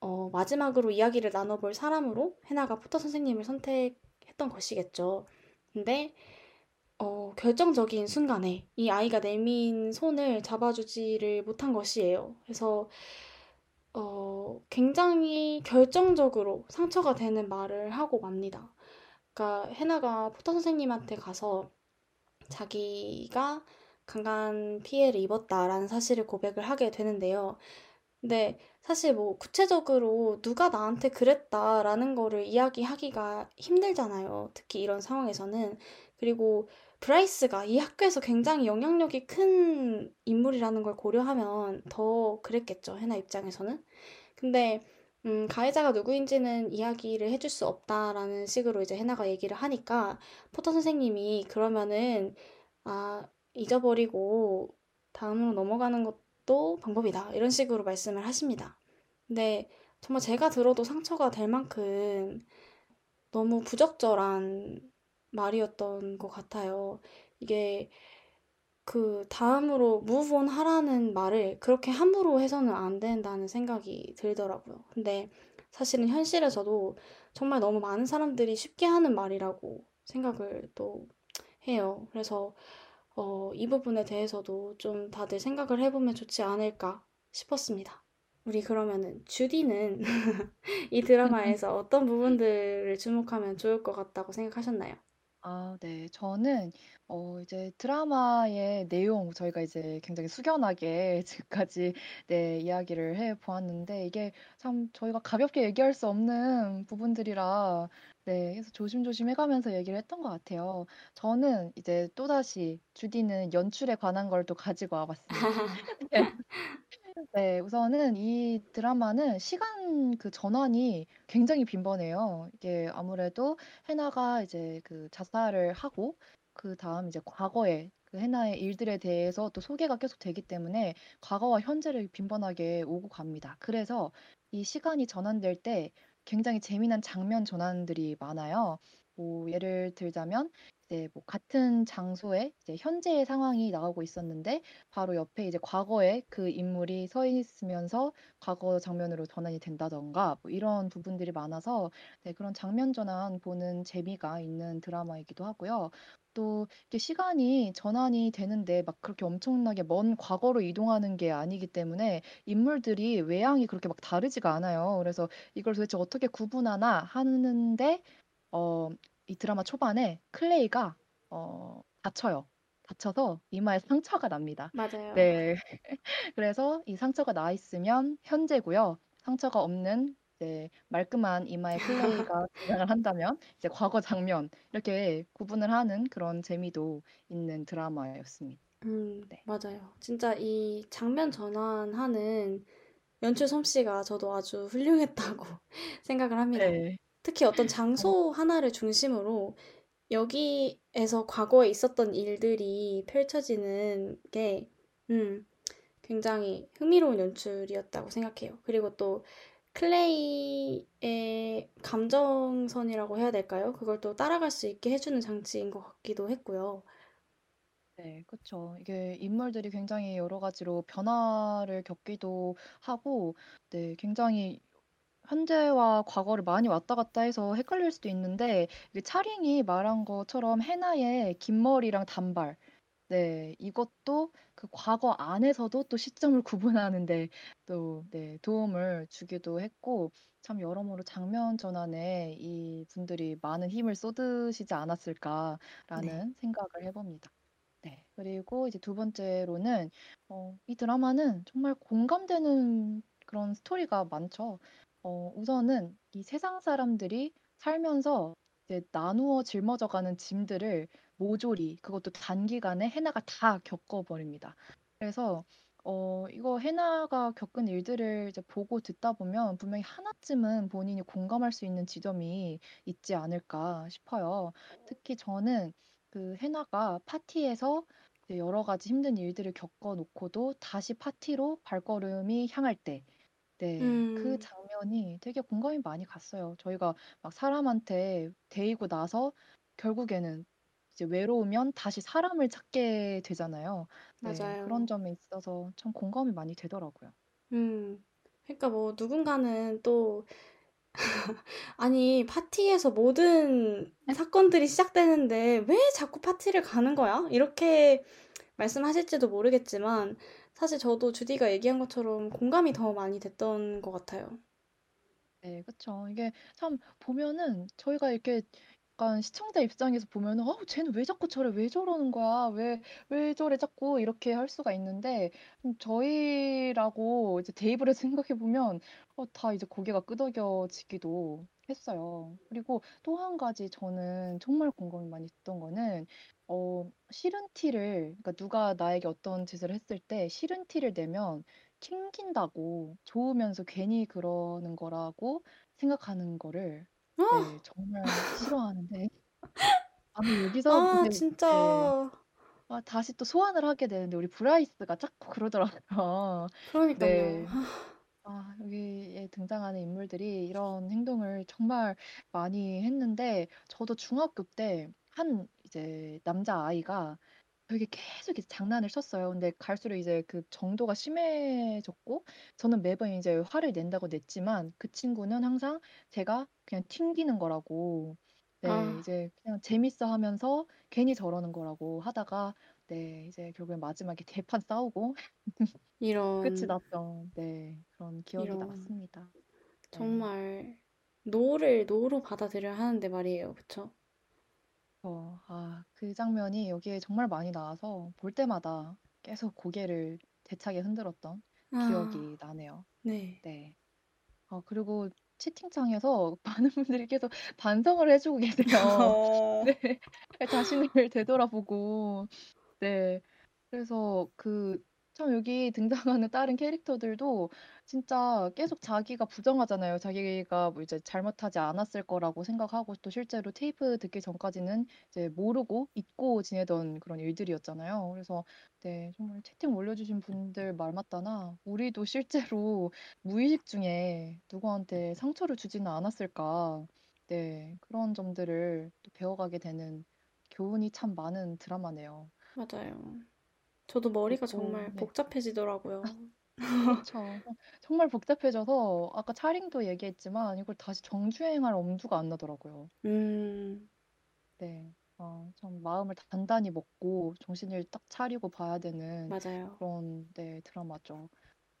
어, 마지막으로 이야기를 나눠볼 사람으로 해나가 포터 선생님을 선택했던 것이겠죠. 근데 어, 결정적인 순간에 이 아이가 내민 손을 잡아주지를 못한 것이에요. 그래서 어, 굉장히 결정적으로 상처가 되는 말을 하고 맙니다. 그러니까 해나가 포터 선생님한테 가서 자기가 강간 피해를 입었다라는 사실을 고백을 하게 되는데요. 근데 사실 뭐 구체적으로 누가 나한테 그랬다라는 거를 이야기하기가 힘들잖아요. 특히 이런 상황에서는. 그리고 브라이스가 이 학교에서 굉장히 영향력이 큰 인물이라는 걸 고려하면 더 그랬겠죠. 해나 입장에서는. 근데 음, 가해자가 누구인지는 이야기를 해줄 수 없다라는 식으로 이제 해나가 얘기를 하니까 포터 선생님이 그러면은 아, 잊어버리고 다음으로 넘어가는 것도 방법이다. 이런 식으로 말씀을 하십니다. 근데 정말 제가 들어도 상처가 될 만큼 너무 부적절한 말이었던 것 같아요. 이게 그 다음으로 on 하라는 말을 그렇게 함부로 해서는 안 된다는 생각이 들더라고요. 근데 사실은 현실에서도 정말 너무 많은 사람들이 쉽게 하는 말이라고 생각을 또 해요. 그래서 어, 이 부분에 대해서도 좀 다들 생각을 해보면 좋지 않을까 싶었습니다. 우리 그러면은 주디는 이 드라마에서 어떤 부분들을 주목하면 좋을 것 같다고 생각하셨나요? 아 네. 저는 어 이제 드라마의 내용 저희가 이제 굉장히 숙연하게 지금까지 네 이야기를 해 보았는데 이게 참 저희가 가볍게 얘기할 수 없는 부분들이라 네 그래서 조심조심 해 가면서 얘기를 했던 것 같아요. 저는 이제 또다시 주디는 연출에 관한 걸 또 가지고 와 봤습니다. 네. 네. 우선은 이 드라마는 시간 그 전환이 굉장히 빈번해요. 이게 아무래도 해나가 이제 그 자살을 하고 그다음 이제 과거에 그 해나의 일들에 대해서 또 소개가 계속 되기 때문에 과거와 현재를 빈번하게 오고 갑니다. 그래서 이 시간이 전환될 때 굉장히 재미난 장면 전환들이 많아요. 뭐 예를 들자면 이제 뭐 같은 장소에 이제 현재의 상황이 나오고 있었는데 바로 옆에 이제 과거에 그 인물이 서 있으면서 과거 장면으로 전환이 된다든가 뭐 이런 부분들이 많아서 네 그런 장면 전환 보는 재미가 있는 드라마이기도 하고요. 또 이게 시간이 전환이 되는데 막 그렇게 엄청나게 먼 과거로 이동하는 게 아니기 때문에 인물들이 외향이 그렇게 막 다르지가 않아요. 그래서 이걸 도대체 어떻게 구분하나 하는데 어 이 드라마 초반에 클레이가 어 다쳐요. 다쳐서 이마에 상처가 납니다. 맞아요. 네. 그래서 이 상처가 나 있으면 현재고요. 상처가 없는 이제 말끔한 이마에 클레이가 등장을 한다면 이제 과거 장면 이렇게 구분을 하는 그런 재미도 있는 드라마였습니다. 음, 네. 맞아요. 진짜 이 장면 전환하는 연출 솜씨가 저도 아주 훌륭했다고 생각을 합니다. 네. 특히 어떤 어 장소 하나를 중심으로 여기에서 과거에 있었던 일들이 펼쳐지는 게, 음, 굉장히 흥미로운 연출이었다고 생각해요. 그리고 또 클레이의 감정선이라고 해야 될까요? 그걸 또 따라갈 수 있게 해주는 장치인 것 같기도 했고요. 네, 그쵸. 이게 인물들이 굉장히 여러 가지로 변화를 겪기도 하고, 네, 굉장히 현재와 과거를 많이 왔다 갔다 해서 헷갈릴 수도 있는데, 이게 차링이 말한 것처럼 해나의 긴 머리랑 단발, 네, 이것도 그 과거 안에서도 또 시점을 구분하는 데 또, 네, 도움을 주기도 했고, 참 여러모로 장면 전환에 이 분들이 많은 힘을 쏟으시지 네. 않았을까라는 생각을 해봅니다. 네. 그리고 이제 두 번째로는 어, 이 드라마는 정말 공감되는 그런 스토리가 많죠. 어, 우선은 이 세상 사람들이 살면서 이제 나누어 짊어져가는 짐들을 모조리 그것도 단기간에 해나가 다 겪어버립니다. 그래서 어, 이거 해나가 겪은 일들을 이제 보고 듣다 보면 분명히 하나쯤은 본인이 공감할 수 있는 지점이 있지 않을까 싶어요. 특히 저는 그 해나가 파티에서 여러 가지 힘든 일들을 겪어 놓고도 다시 파티로 발걸음이 향할 때, 네, 그 음, 장면이 되게 공감이 많이 갔어요. 저희가 막 사람한테 데이고 나서 결국에는 이제 외로우면 다시 사람을 찾게 되잖아요. 네, 그런 맞아요. 점에 있어서 참 공감이 많이 되더라고요. 음. 그러니까 뭐 누군가는 또 아니 파티에서 모든 사건들이 시작되는데 왜 자꾸 파티를 가는 거야? 이렇게 말씀하실지도 모르겠지만 사실 저도 주디가 얘기한 것처럼 공감이 더 많이 됐던 것 같아요. 네, 그쵸. 이게 참 보면은 저희가 이렇게 약간 시청자 입장에서 보면은 어, 쟤는 왜 자꾸 저래? 왜 저러는 거야? 왜, 왜 저래? 자꾸 이렇게 할 수가 있는데 음, 저희라고 이제 대입을 해서 생각해 보면 어, 다 이제 고개가 끄덕여지기도 했어요. 그리고 또 한 가지 저는 정말 공감이 많이 됐던 거는 어, 싫은 티를 그러니까 누가 나에게 어떤 짓을 했을 때 싫은 티를 내면 튕긴다고 좋으면서 괜히 그러는 거라고 생각하는 거를 네, 정말 싫어하는데 아마 여기서 아, 네, 진짜. 아, 다시 또 소환을 하게 되는데 우리 브라이스가 자꾸 그러더라고요. 그러니까요. 네. 아, 여기에 등장하는 인물들이 이런 행동을 정말 많이 했는데 저도 중학교 때 한 이제 남자아이가 되게 계속 이제 장난을 쳤어요. 근데 갈수록 이제 그 정도가 심해졌고 저는 매번 이제 화를 낸다고 냈지만 그 친구는 항상 제가 그냥 튕기는 거라고 네, 아, 이제 그냥 재밌어 하면서 괜히 저러는 거라고 하다가 네, 이제 결국엔 마지막에 대판 싸우고 끝이 이런, 났던 네, 그런 기억이 이런. 났습니다. 네. 정말 no를 no로 받아들여야 하는데 말이에요. 그쵸? 어, 아, 그 장면이 여기에 정말 많이 나와서 볼 때마다 계속 고개를 대차게 흔들었던 아, 기억이 나네요. 네. 네. 어, 그리고 채팅창에서 많은 분들이 계속 반성을 해 주고 계세요. 어, 네. 자신을 되돌아보고. 네. 그래서 그 참 여기 등장하는 다른 캐릭터들도 진짜 계속 자기가 부정하잖아요. 자기가 뭐 이제 잘못하지 않았을 거라고 생각하고 또 실제로 테이프 듣기 전까지는 이제 모르고 잊고 지내던 그런 일들이었잖아요. 그래서 네, 정말 채팅 올려주신 분들 말 맞다나 우리도 실제로 무의식 중에 누구한테 상처를 주지는 않았을까. 네, 그런 점들을 또 배워가게 되는 교훈이 참 많은 드라마네요. 맞아요. 저도 머리가 그리고 정말 네. 복잡해지더라고요. 그쵸. 정말 복잡해져서 아까 차링도 얘기했지만 이걸 다시 정주행할 엄두가 안 나더라고요. 음, 네. 어, 좀 마음을 단단히 먹고 정신을 딱 차리고 봐야 되는 맞아요. 그런 네, 드라마죠.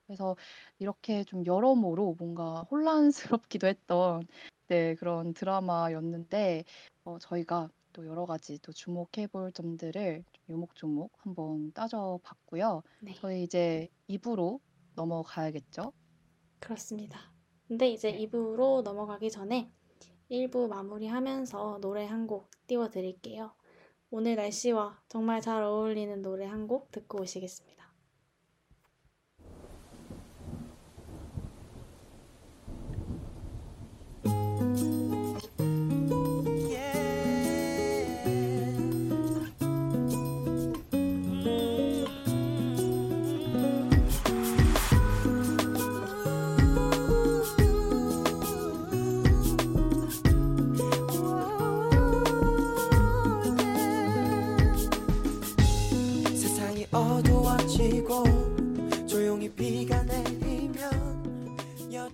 그래서 이렇게 좀 여러모로 뭔가 혼란스럽기도 했던 네, 그런 드라마였는데 어, 저희가 또 여러 가지 또 주목해 볼 점들을 좀 요목조목 한번 따져봤고요. 네, 저희 이제 2부로 넘어가야겠죠? 그렇습니다. 근데 이제 네. 2부로 넘어가기 전에 1부 마무리하면서 노래 한 곡 띄워드릴게요. 오늘 날씨와 정말 잘 어울리는 노래 한 곡 듣고 오시겠습니다.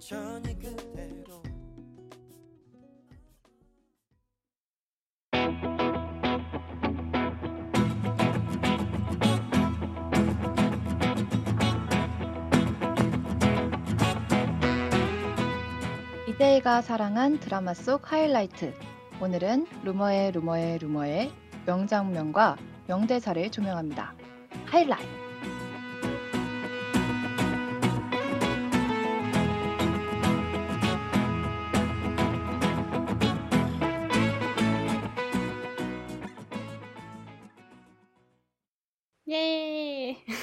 여전히 그대로 이대희가 사랑한 드라마 속 하이라이트. 오늘은 루머의 루머의 루머의 명장면과 명대사를 조명합니다. 하이라이트.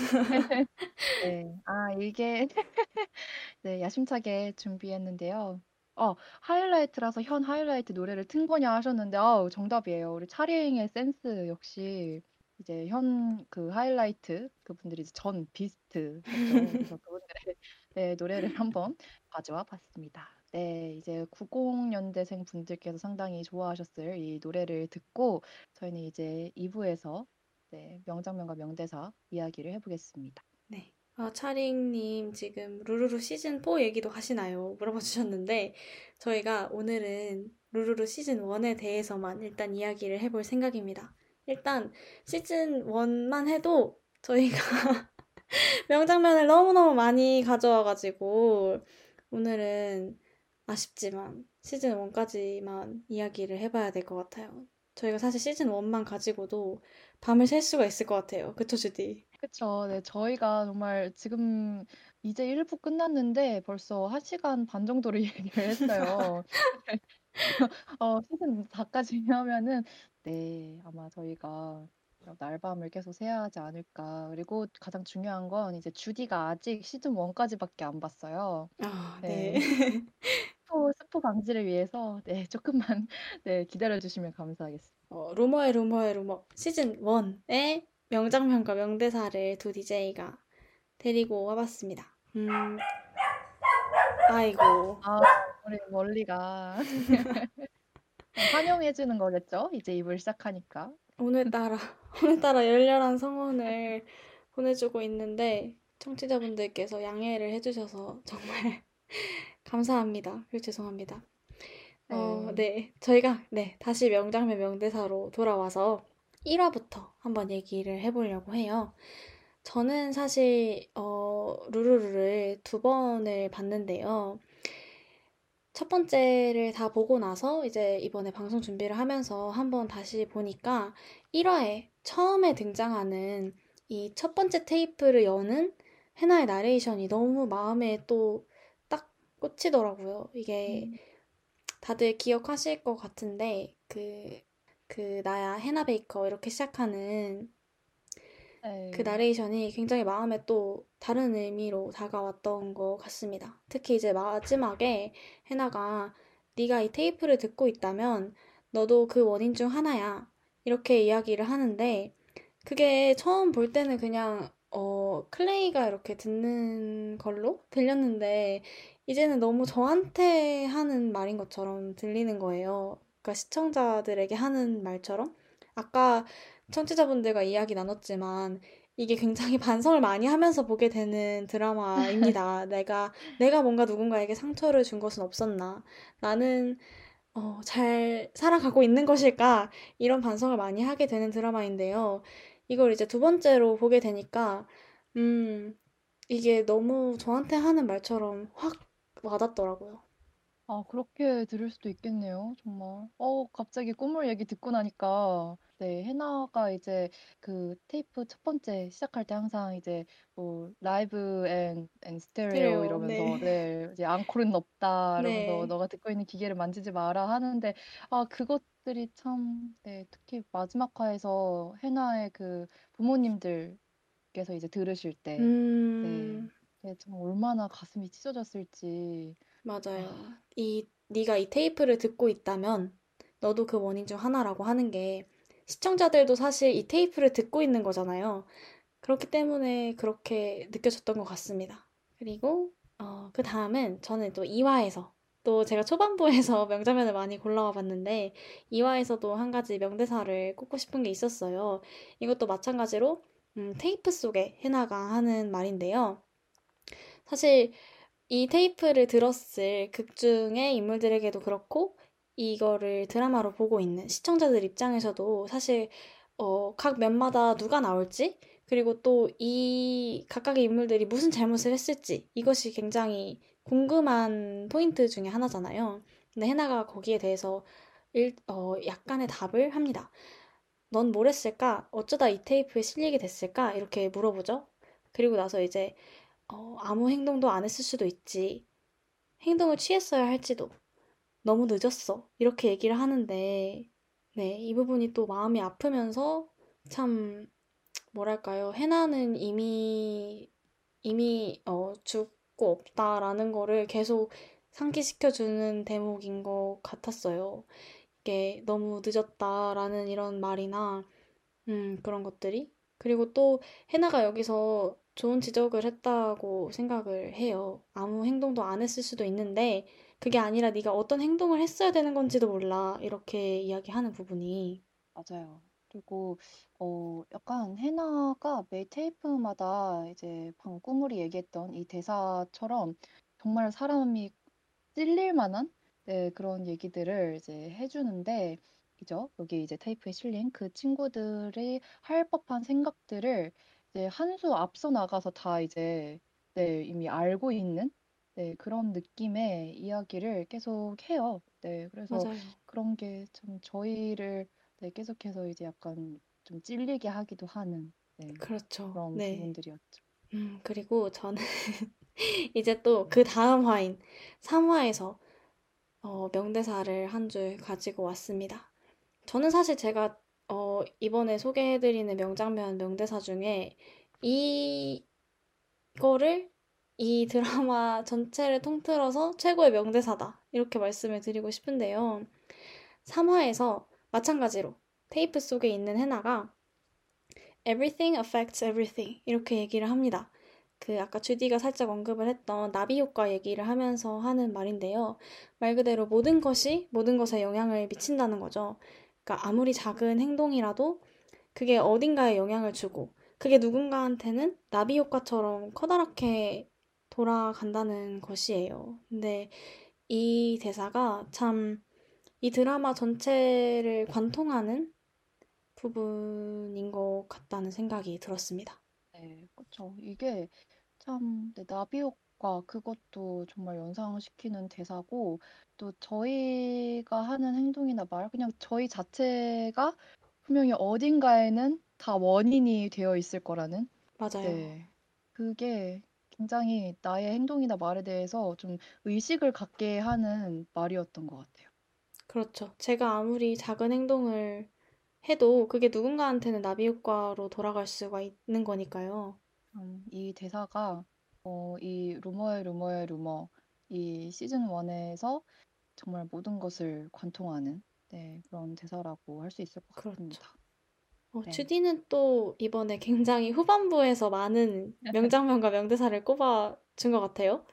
네. 아, 이게 네, 야심차게 준비했는데요. 어, 하이라이트라서 현 하이라이트 노래를 튼 거냐 하셨는데, 아우, 정답이에요. 우리 차링의 센스 역시 이제 현 그 하이라이트 그분들이 이제 전 비스트였죠. 그래서 그분들의 네, 노래를 한번 가져와 봤습니다. 네, 이제 90 년대생 분들께서 상당히 좋아하셨을 이 노래를 듣고 저희는 이제 2 부에서 네, 명장면과 명대사 이야기를 해보겠습니다. 네. 아, 차링님 지금 루루루 시즌 4 얘기도 하시나요? 물어봐 주셨는데 저희가 오늘은 루루루 시즌 1에 대해서만 일단 이야기를 해볼 생각입니다. 일단 시즌 1만 해도 저희가 명장면을 너무너무 많이 가져와가지고 오늘은 아쉽지만 시즌 1까지만 이야기를 해봐야 될 것 같아요. 저희가 사실 시즌 1만 가지고도 밤을 샐 수가 있을 것 같아요. 그쵸, 주디? 그쵸. 네, 저희가 정말 지금 이제 1부 끝났는데 벌써 1 시간 반 정도를 얘기를 했어요. 어, 시즌 4 까지 하면은, 네, 아마 저희가 날밤을 계속 새야 하지 않을까. 그리고 가장 중요한 건 이제 주디가 아직 시즌 1 까지밖에 안 봤어요. 아, 네. 네. 스포, 스포 방지를 위해서, 네, 조금만, 네, 기다려 주시면 감사하겠습니다. 어, 루머의 루머의 루머. 시즌 1의 명장면과 명대사를 두 DJ가 데리고 와봤습니다. 음, 아이고. 아, 우리 멀리가 환영해 주는 거겠죠? 이제 입을 시작하니까. 오늘따라, 오늘따라 열렬한 성원을 보내주고 있는데, 청취자분들께서 양해를 해주셔서 정말 감사합니다. 그리고 죄송합니다. 어, 네. 네. 저희가, 네. 다시 명장면 명대사로 돌아와서 1화부터 한번 얘기를 해보려고 해요. 저는 사실, 어, 루루루를 두 번을 봤는데요. 첫 번째를 다 보고 나서 이제 이번에 방송 준비를 하면서 한번 다시 보니까 1화에 처음에 등장하는 이 첫 번째 테이프를 여는 해나의 나레이션이 너무 마음에 또딱 꽂히더라고요. 이게 음. 다들 기억하실 것 같은데 그, 그 나야 해나 베이커 이렇게 시작하는 네. 그 나레이션이 굉장히 마음에 또 다른 의미로 다가왔던 것 같습니다. 특히 이제 마지막에 해나가 네가 이 테이프를 듣고 있다면 너도 그 원인 중 하나야. 이렇게 이야기를 하는데 그게 처음 볼 때는 그냥 어 클레이가 이렇게 듣는 걸로 들렸는데 이제는 너무 저한테 하는 말인 것처럼 들리는 거예요. 그러니까 시청자들에게 하는 말처럼 아까 청취자분들과 이야기 나눴지만 이게 굉장히 반성을 많이 하면서 보게 되는 드라마입니다. 내가, 내가 뭔가 누군가에게 상처를 준 것은 없었나? 나는, 어, 잘 살아가고 있는 것일까? 이런 반성을 많이 하게 되는 드라마인데요. 이걸 이제 두 번째로 보게 되니까, 음, 이게 너무 저한테 하는 말처럼 확 와닿더라고요. 아, 그렇게 들을 수도 있겠네요, 정말. 어, 갑자기 꿈을 얘기 듣고 나니까, 네, 해나가 이제 그 테이프 첫 번째 시작할 때 항상 이제 뭐 live and, and stereo stereo, 이러면서, 네. 네, 이제 앙콜은 없다 이러면서 네. 너가 듣고 있는 기계를 만지지 마라 하는데, 아, 그것들이 참, 네, 특히 마지막 화에서 해나의 그 부모님들께서 이제 들으실 때, 네, 음, 네, 참 얼마나 가슴이 찢어졌을지. 맞아요. 아, 이, 네가 이 테이프를 듣고 있다면 너도 그 원인 중 하나라고 하는 게 시청자들도 사실 이 테이프를 듣고 있는 거잖아요. 그렇기 때문에 그렇게 느껴졌던 것 같습니다. 그리고 어, 그 다음은 저는 또 2화에서 또 제가 초반부에서 명장면을 많이 골라와 봤는데 2화에서도 한 가지 명대사를 꼽고 싶은 게 있었어요. 이것도 마찬가지로 음, 테이프 속에 해나가 하는 말인데요. 사실 이 테이프를 들었을 극 중의 인물들에게도 그렇고 이거를 드라마로 보고 있는 시청자들 입장에서도 사실 어, 각 면마다 누가 나올지 그리고 또 이 각각의 인물들이 무슨 잘못을 했을지 이것이 굉장히 궁금한 포인트 중에 하나잖아요. 근데 해나가 거기에 대해서 일, 어, 약간의 답을 합니다. 넌 뭘 했을까? 어쩌다 이 테이프에 실리게 됐을까? 이렇게 물어보죠. 그리고 나서 이제 어, 아무 행동도 안 했을 수도 있지. 행동을 취했어야 할지도. 너무 늦었어. 이렇게 얘기를 하는데, 네, 이 부분이 또 마음이 아프면서 참, 뭐랄까요. 해나는 이미, 이미, 어, 죽고 없다라는 거를 계속 상기시켜주는 대목인 것 같았어요. 이게 너무 늦었다라는 이런 말이나, 음, 그런 것들이. 그리고 또 해나가 여기서 좋은 지적을 했다고 생각을 해요. 아무 행동도 안 했을 수도 있는데, 그게 아니라 네가 어떤 행동을 했어야 되는 건지도 몰라. 이렇게 이야기하는 부분이. 맞아요. 그리고 어 약간 해나가 매 테이프마다 이제 방금 꾸물이 얘기했던 이 대사처럼 정말 사람이 찔릴 만한 네, 그런 얘기들을 이제 해주는데, 그죠? 여기 이제 테이프에 실린 그 친구들이 할 법한 생각들을 이제 한 수 앞서 나가서 다 이제 네, 이미 알고 있는 네, 그런 느낌의 이야기를 계속 해요. 네, 그래서 맞아요. 그런 게 참 저희를 네, 계속해서 이제 약간 좀 찔리게 하기도 하는 네, 그렇죠. 그런 네. 부분들이었죠. 음, 그리고 저는 이제 또 그 다음 화인 3화에서 어, 명대사를 한 줄 가지고 왔습니다. 저는 사실 제가 어, 이번에 소개해드리는 명장면 명대사 중에 이거를 이 드라마 전체를 통틀어서 최고의 명대사다. 이렇게 말씀을 드리고 싶은데요. 3화에서 마찬가지로 테이프 속에 있는 해나가 Everything affects everything 이렇게 얘기를 합니다. 그 아까 주디가 살짝 언급을 했던 나비 효과 얘기를 하면서 하는 말인데요. 말 그대로 모든 것이 모든 것에 영향을 미친다는 거죠. 그러니까 아무리 작은 행동이라도 그게 어딘가에 영향을 주고 그게 누군가한테는 나비 효과처럼 커다랗게 돌아간다는 것이에요. 근데 이 대사가 참 이 드라마 전체를 관통하는 부분인 것 같다는 생각이 들었습니다. 네, 그렇죠. 이게 참, 네, 나비 효과 그것도 정말 연상시키는 대사고 또 저희가 하는 행동이나 말 그냥 저희 자체가 분명히 어딘가에는 다 원인이 되어 있을 거라는 맞아요. 네, 그게 굉장히 나의 행동이나 말에 대해서 좀 의식을 갖게 하는 말이었던 것 같아요. 그렇죠. 제가 아무리 작은 행동을 해도 그게 누군가한테는 나비 효과로 돌아갈 수가 있는 거니까요. 음, 이 대사가 어, 이 루머의 루머의 루머 이 시즌 1에서 정말 모든 것을 관통하는 네, 그런 대사라고 할 수 있을 것 그렇죠. 같습니다. 어, 네. 주디는 또 이번에 굉장히 후반부에서 많은 명장면과 명대사를 꼽아준 것 같아요.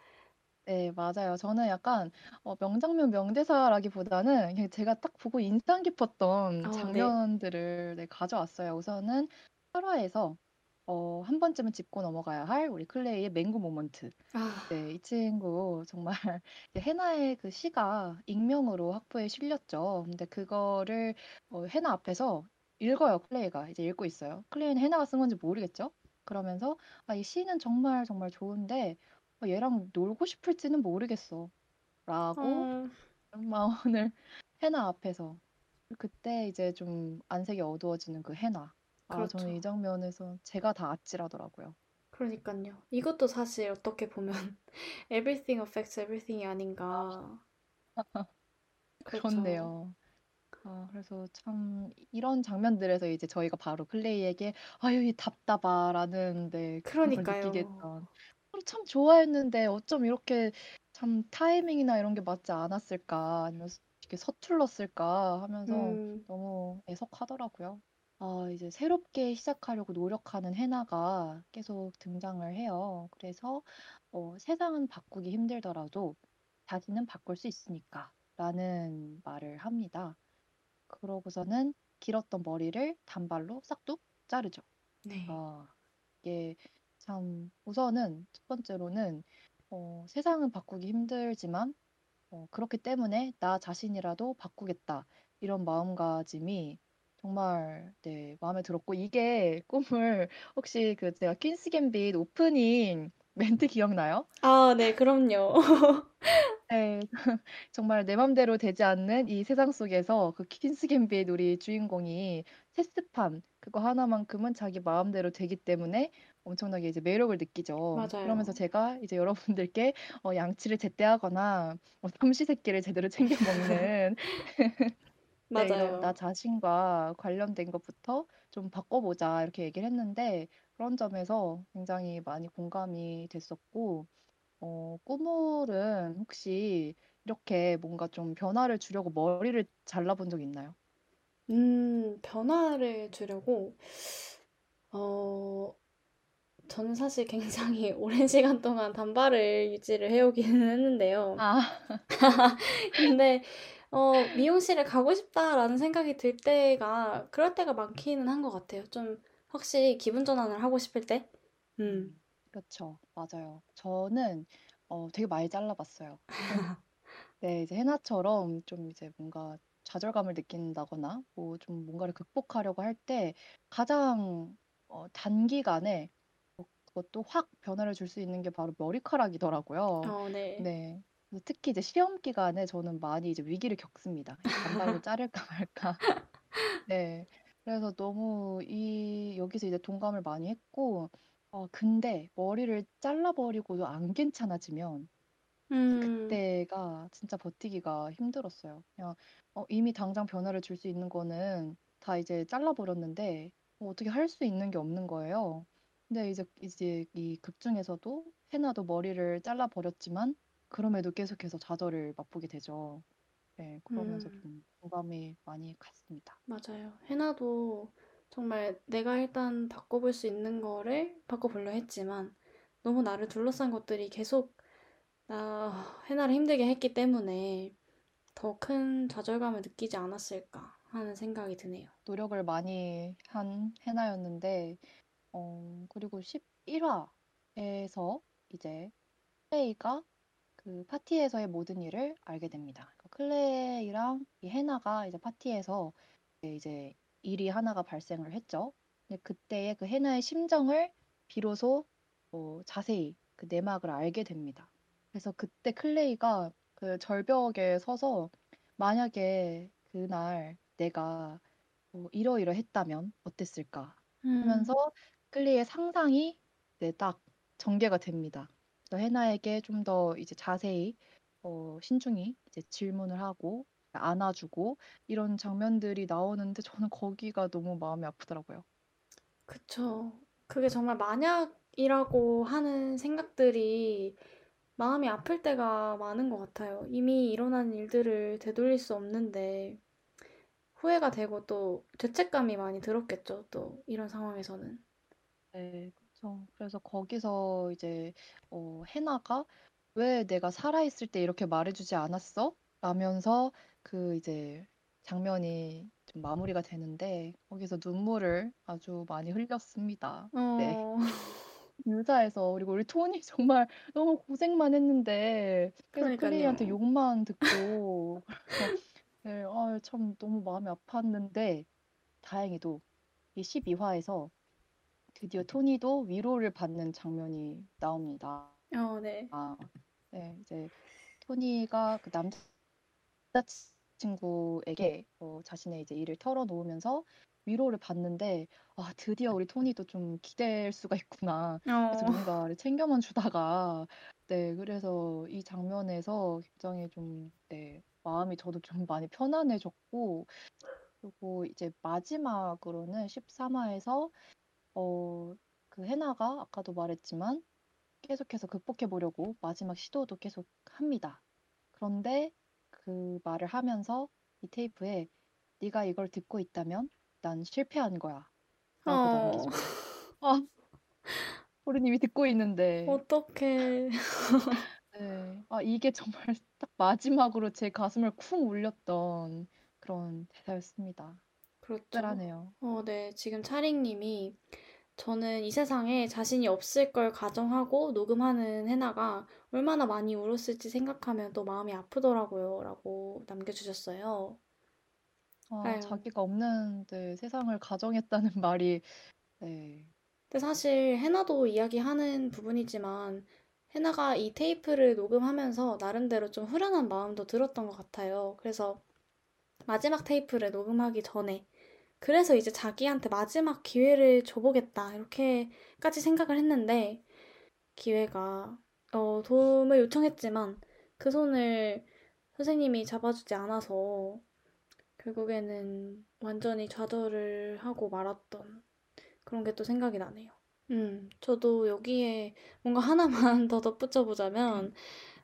네, 맞아요. 저는 약간 어, 명장면 명대사라기보다는 그냥 제가 딱 보고 인상 깊었던 아, 네. 장면들을 네, 가져왔어요. 우선은 8화에서 어, 한 번쯤은 짚고 넘어가야 할 우리 클레이의 맹구 moment. 아, 네, 이 친구 정말 이제 해나의 그 시가 익명으로 학보에 실렸죠. 근데 그거를 어, 해나 앞에서 읽어요, 클레이가. 이제 읽고 있어요. 클레이는 해나가 쓴 건지 모르겠죠? 그러면서 아, 이 시는 정말 정말 좋은데 어, 얘랑 놀고 싶을지는 모르겠어. 라고 어, 마음을 해나 앞에서 그때 이제 좀 안색이 어두워지는 그 해나. 아, 저는 그렇죠. 이 장면에서 제가 다 아찔하더라고요. 그러니까요. 이것도 사실 어떻게 보면 everything affects everything이 아, 아닌가. 그렇죠. 그렇네요. 아, 그래서 참 이런 장면들에서 이제 저희가 바로 클레이에게 아유, 이 답답하라는 네, 그런 걸 느끼게 그러니까요. 했던. 서로 참 좋아했는데 어쩜 이렇게 참 타이밍이나 이런 게 맞지 않았을까, 아니면 이렇게 서툴렀을까 하면서 음, 너무 애석하더라고요. 아, 이제 새롭게 시작하려고 노력하는 해나가 계속 등장을 해요. 그래서 어, 세상은 바꾸기 힘들더라도 자신은 바꿀 수 있으니까 라는 말을 합니다. 그러고서는 길었던 머리를 단발로 싹둑 자르죠. 네. 아, 이게 참 우선은 첫 번째로는 어, 세상은 바꾸기 힘들지만 어, 그렇기 때문에 나 자신이라도 바꾸겠다 이런 마음가짐이 정말 네, 마음에 들었고 이게 꿈을 혹시 그 제가 퀸스 갬빗 오프닝 멘트 기억나요? 아, 네, 그럼요. 네. 정말 내 맘대로 되지 않는 이 세상 속에서 그 퀸스 갬빗 우리 주인공이 체스판 그거 하나만큼은 자기 마음대로 되기 때문에 엄청나게 이제 매력을 느끼죠. 그러면서 맞아요. 제가 이제 여러분들께 어, 양치를 제때 하거나 어, 삼시세끼를 제대로 챙겨 먹는 네, 이런 나 맞아요. 자신과 관련된 것부터 좀 바꿔보자 이렇게 얘기를 했는데 그런 점에서 굉장히 많이 공감이 됐었고 어, 꾸물은 혹시 이렇게 뭔가 좀 변화를 주려고 머리를 잘라본 적 있나요? 음, 변화를 주려고, 어, 저는 사실 굉장히 오랜 시간 동안 단발을 유지를 해오기는 했는데요. 아, 근데, 어, 미용실에 가고 싶다라는 생각이 들 때가, 그럴 때가 많기는 한 것 같아요. 좀, 확실히 기분 전환을 하고 싶을 때? 음, 음, 그렇죠. 맞아요. 저는 어, 되게 많이 잘라봤어요. 네, 이제 해나처럼 좀 이제 뭔가 좌절감을 느낀다거나 뭐 좀 뭔가를 극복하려고 할 때 가장 어, 단기간에 어, 그것도 확 변화를 줄 수 있는 게 바로 머리카락이더라고요. 어, 네. 네. 그래서 특히 이제 시험 기간에 저는 많이 이제 위기를 겪습니다. 이 단발로 자를까 말까. 네. 그래서 너무 이 여기서 이제 동감을 많이 했고 어 근데 머리를 잘라버리고도 안 괜찮아지면 음, 그때가 진짜 버티기가 힘들었어요. 그냥 어, 이미 당장 변화를 줄 수 있는 거는 다 이제 잘라버렸는데 뭐 어떻게 할 수 있는 게 없는 거예요. 근데 이제 이제 이 극 중에서도 해나도 머리를 잘라버렸지만 그럼에도 계속해서 좌절을 맛보게 되죠. 네, 그러면서 음. 좀 공감이 많이 갔습니다. 맞아요. 해나도 정말 내가 일단 바꿔볼 수 있는 거를 바꿔보려 했지만 너무 나를 둘러싼 것들이 계속 나 해나를 힘들게 했기 때문에 더 큰 좌절감을 느끼지 않았을까 하는 생각이 드네요. 노력을 많이 한 해나였는데 어, 그리고 11화에서 이제 클레이가 그 파티에서의 모든 일을 알게 됩니다. 그러니까 클레이랑 이 해나가 이제 파티에서 이제 일이 하나가 발생을 했죠. 근데 그때의 그 해나의 심정을 비로소 어, 자세히 그 내막을 알게 됩니다. 그래서 그때 클레이가 그 절벽에 서서 만약에 그날 내가 뭐 이러이러했다면 어땠을까 음, 하면서 클레이의 상상이 이제 딱 전개가 됩니다. 그래서 해나에게 좀 더 이제 자세히 어, 신중히 이제 질문을 하고 안아주고 이런 장면들이 나오는데 저는 거기가 너무 마음이 아프더라고요. 그쵸. 그게 정말 만약이라고 하는 생각들이 마음이 아플 때가 많은 것 같아요. 이미 일어난 일들을 되돌릴 수 없는데 후회가 되고 또 죄책감이 많이 들었겠죠. 또 이런 상황에서는. 네, 그렇죠. 그래서 거기서 이제 어, 해나가 왜 내가 살아있을 때 이렇게 말해주지 않았어? 라면서 그 이제 장면이 좀 마무리가 되는데 거기서 눈물을 아주 많이 흘렸습니다. 네. 어, 유사해서 그리고 우리 토니 정말 너무 고생만 했는데 계속 클레이한테. 욕만 듣고 그래서 네, 아, 참 너무 마음이 아팠는데 다행히도 이 12 화에서 드디어 토니도 위로를 받는 장면이 나옵니다. 어, 네. 아, 네, 이제 토니가 그 남자 친구에게 어, 자신의 이제 일을 털어놓으면서 위로를 받는데 아, 드디어 우리 토니도 좀 기댈 수가 있구나. 그래서 어, 누군가를 챙겨만 주다가 네, 그래서 이 장면에서 굉장히 좀 네, 마음이 저도 좀 많이 편안해졌고 그리고 이제 마지막으로는 13화에서 어, 그 해나가 아까도 말했지만 계속해서 극복해 보려고 마지막 시도도 계속 합니다. 그런데 그 말을 하면서 이 테이프에 네가 이걸 듣고 있다면 난 실패한 거야. 라고 어, 남기죠. 아, 호루님이 듣고 있는데. 어떡해. 네. 아, 이게 정말 딱 마지막으로 제 가슴을 쿵 울렸던 그런 대사였습니다. 그렇죠. 특별하네요. 어, 네. 지금 차링님이 저는 이 세상에 자신이 없을 걸 가정하고 녹음하는 해나가 얼마나 많이 울었을지 생각하면 또 마음이 아프더라고요. 라고 남겨주셨어요. 아, 아유. 자기가 없는데 세상을 가정했다는 말이, 네, 근데 사실 해나도 이야기하는 부분이지만 해나가 이 테이프를 녹음하면서 나름대로 좀 후련한 마음도 들었던 것 같아요. 그래서 마지막 테이프를 녹음하기 전에 그래서 이제 자기한테 마지막 기회를 줘보겠다 이렇게까지 생각을 했는데 기회가 어, 도움을 요청했지만 그 손을 선생님이 잡아주지 않아서 결국에는 완전히 좌절을 하고 말았던 그런 게 또 생각이 나네요. 음, 저도 여기에 뭔가 하나만 더 덧붙여 보자면,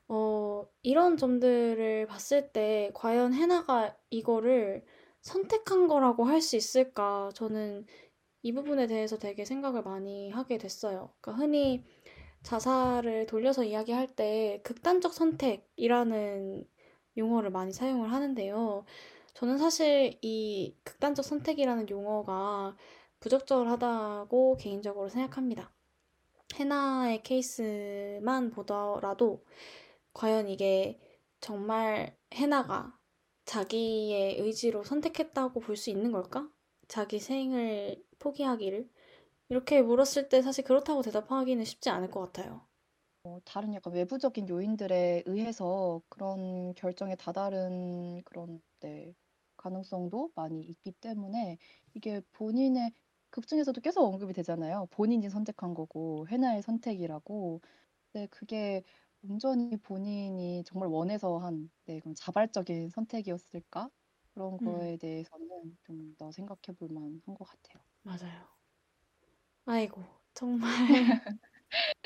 어, 이런 점들을 봤을 때 과연 해나가 이거를 선택한 거라고 할 수 있을까? 저는 이 부분에 대해서 되게 생각을 많이 하게 됐어요. 그러니까 흔히 자살을 돌려서 이야기할 때 극단적 선택이라는 용어를 많이 사용을 하는데요. 저는 사실 이 극단적 선택이라는 용어가 부적절하다고 개인적으로 생각합니다. 해나의 케이스만 보더라도 과연 이게 정말 해나가 자기의 의지로 선택했다고 볼 수 있는 걸까? 자기 생을 포기하기를? 이렇게 물었을 때 사실 그렇다고 대답하기는 쉽지 않을 것 같아요. 어, 다른 약간 외부적인 요인들에 의해서 그런 결정에 다다른 그런 네, 가능성도 많이 있기 때문에 이게 본인의 극 중에서도 계속 언급이 되잖아요. 본인이 선택한 거고 해나의 선택이라고. 네, 그게 온전히 본인이 정말 원해서 한 네, 그럼 자발적인 선택이었을까? 그런 음. 거에 대해서는 좀 더 생각해 볼 만한 것 같아요. 맞아요. 아이고, 정말.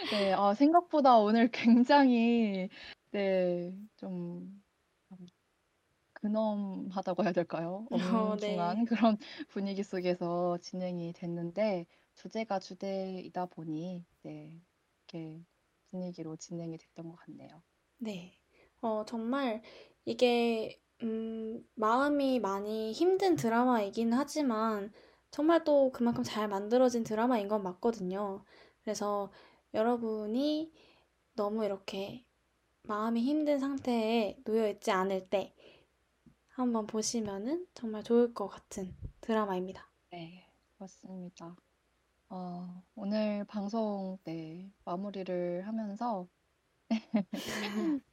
네, 아, 생각보다 오늘 굉장히, 네, 좀, 근엄하다고 해야 될까요? 어, 네. 엄중한 그런 분위기 속에서 진행이 됐는데, 주제가 주제이다 보니, 네, 이렇게 분위기로 진행이 됐던 것 같네요. 네. 어, 정말 이게, 음, 마음이 많이 힘든 드라마이긴 하지만, 정말 또 그만큼 잘 만들어진 드라마인 건 맞거든요. 그래서 여러분이 너무 이렇게 마음이 힘든 상태에 놓여 있지 않을 때 한번 보시면은 정말 좋을 것 같은 드라마입니다. 네, 그렇습니다. 어, 오늘 방송, 네, 마무리를 하면서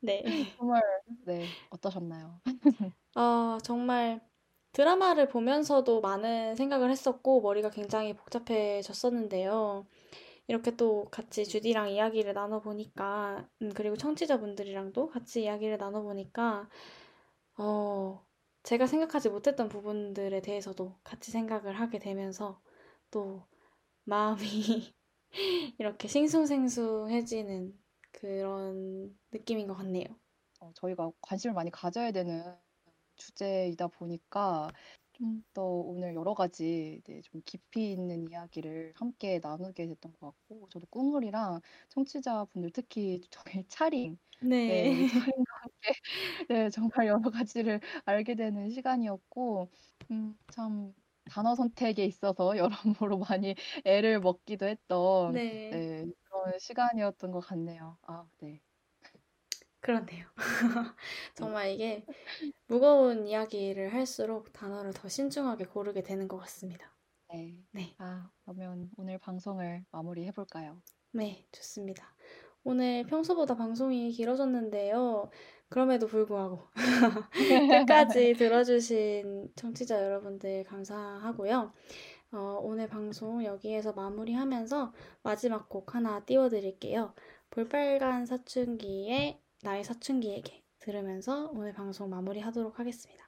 네. 정말, 네, 어떠셨나요? 아, 정말 드라마를 보면서도 많은 생각을 했었고, 머리가 굉장히 복잡해졌었는데요. 이렇게 또 같이 주디랑 이야기를 나눠보니까, 음, 그리고 청취자분들이랑도 같이 이야기를 나눠보니까, 어, 제가 생각하지 못했던 부분들에 대해서도 같이 생각을 하게 되면서, 또 마음이 이렇게 싱숭생숭해지는 그런 느낌인 것 같네요. 어, 저희가 관심을 많이 가져야 되는 주제이다 보니까 좀 더 오늘 여러 가지 네, 좀 깊이 있는 이야기를 함께 나누게 됐던 것 같고 저도 꾸물이랑 청취자분들 특히 저희 차림 네, 네. 차림과 함께 네, 정말 여러 가지를 알게 되는 시간이었고 음, 참 단어 선택에 있어서 여러모로 많이 애를 먹기도 했던 네. 네, 그런 시간이었던 것 같네요. 아, 네. 그렇네요. 네. 정말 이게 무거운 이야기를 할수록 단어를 더 신중하게 고르게 되는 것 같습니다. 네. 네. 아, 그러면 오늘 방송을 마무리해 볼까요? 네, 좋습니다. 오늘 평소보다 방송이 길어졌는데요. 그럼에도 불구하고 끝까지 들어주신 청취자 여러분들 감사하고요. 어, 오늘 방송 여기에서 마무리하면서 마지막 곡 하나 띄워드릴게요. 볼빨간 사춘기의 나의 사춘기에게 들으면서 오늘 방송 마무리하도록 하겠습니다.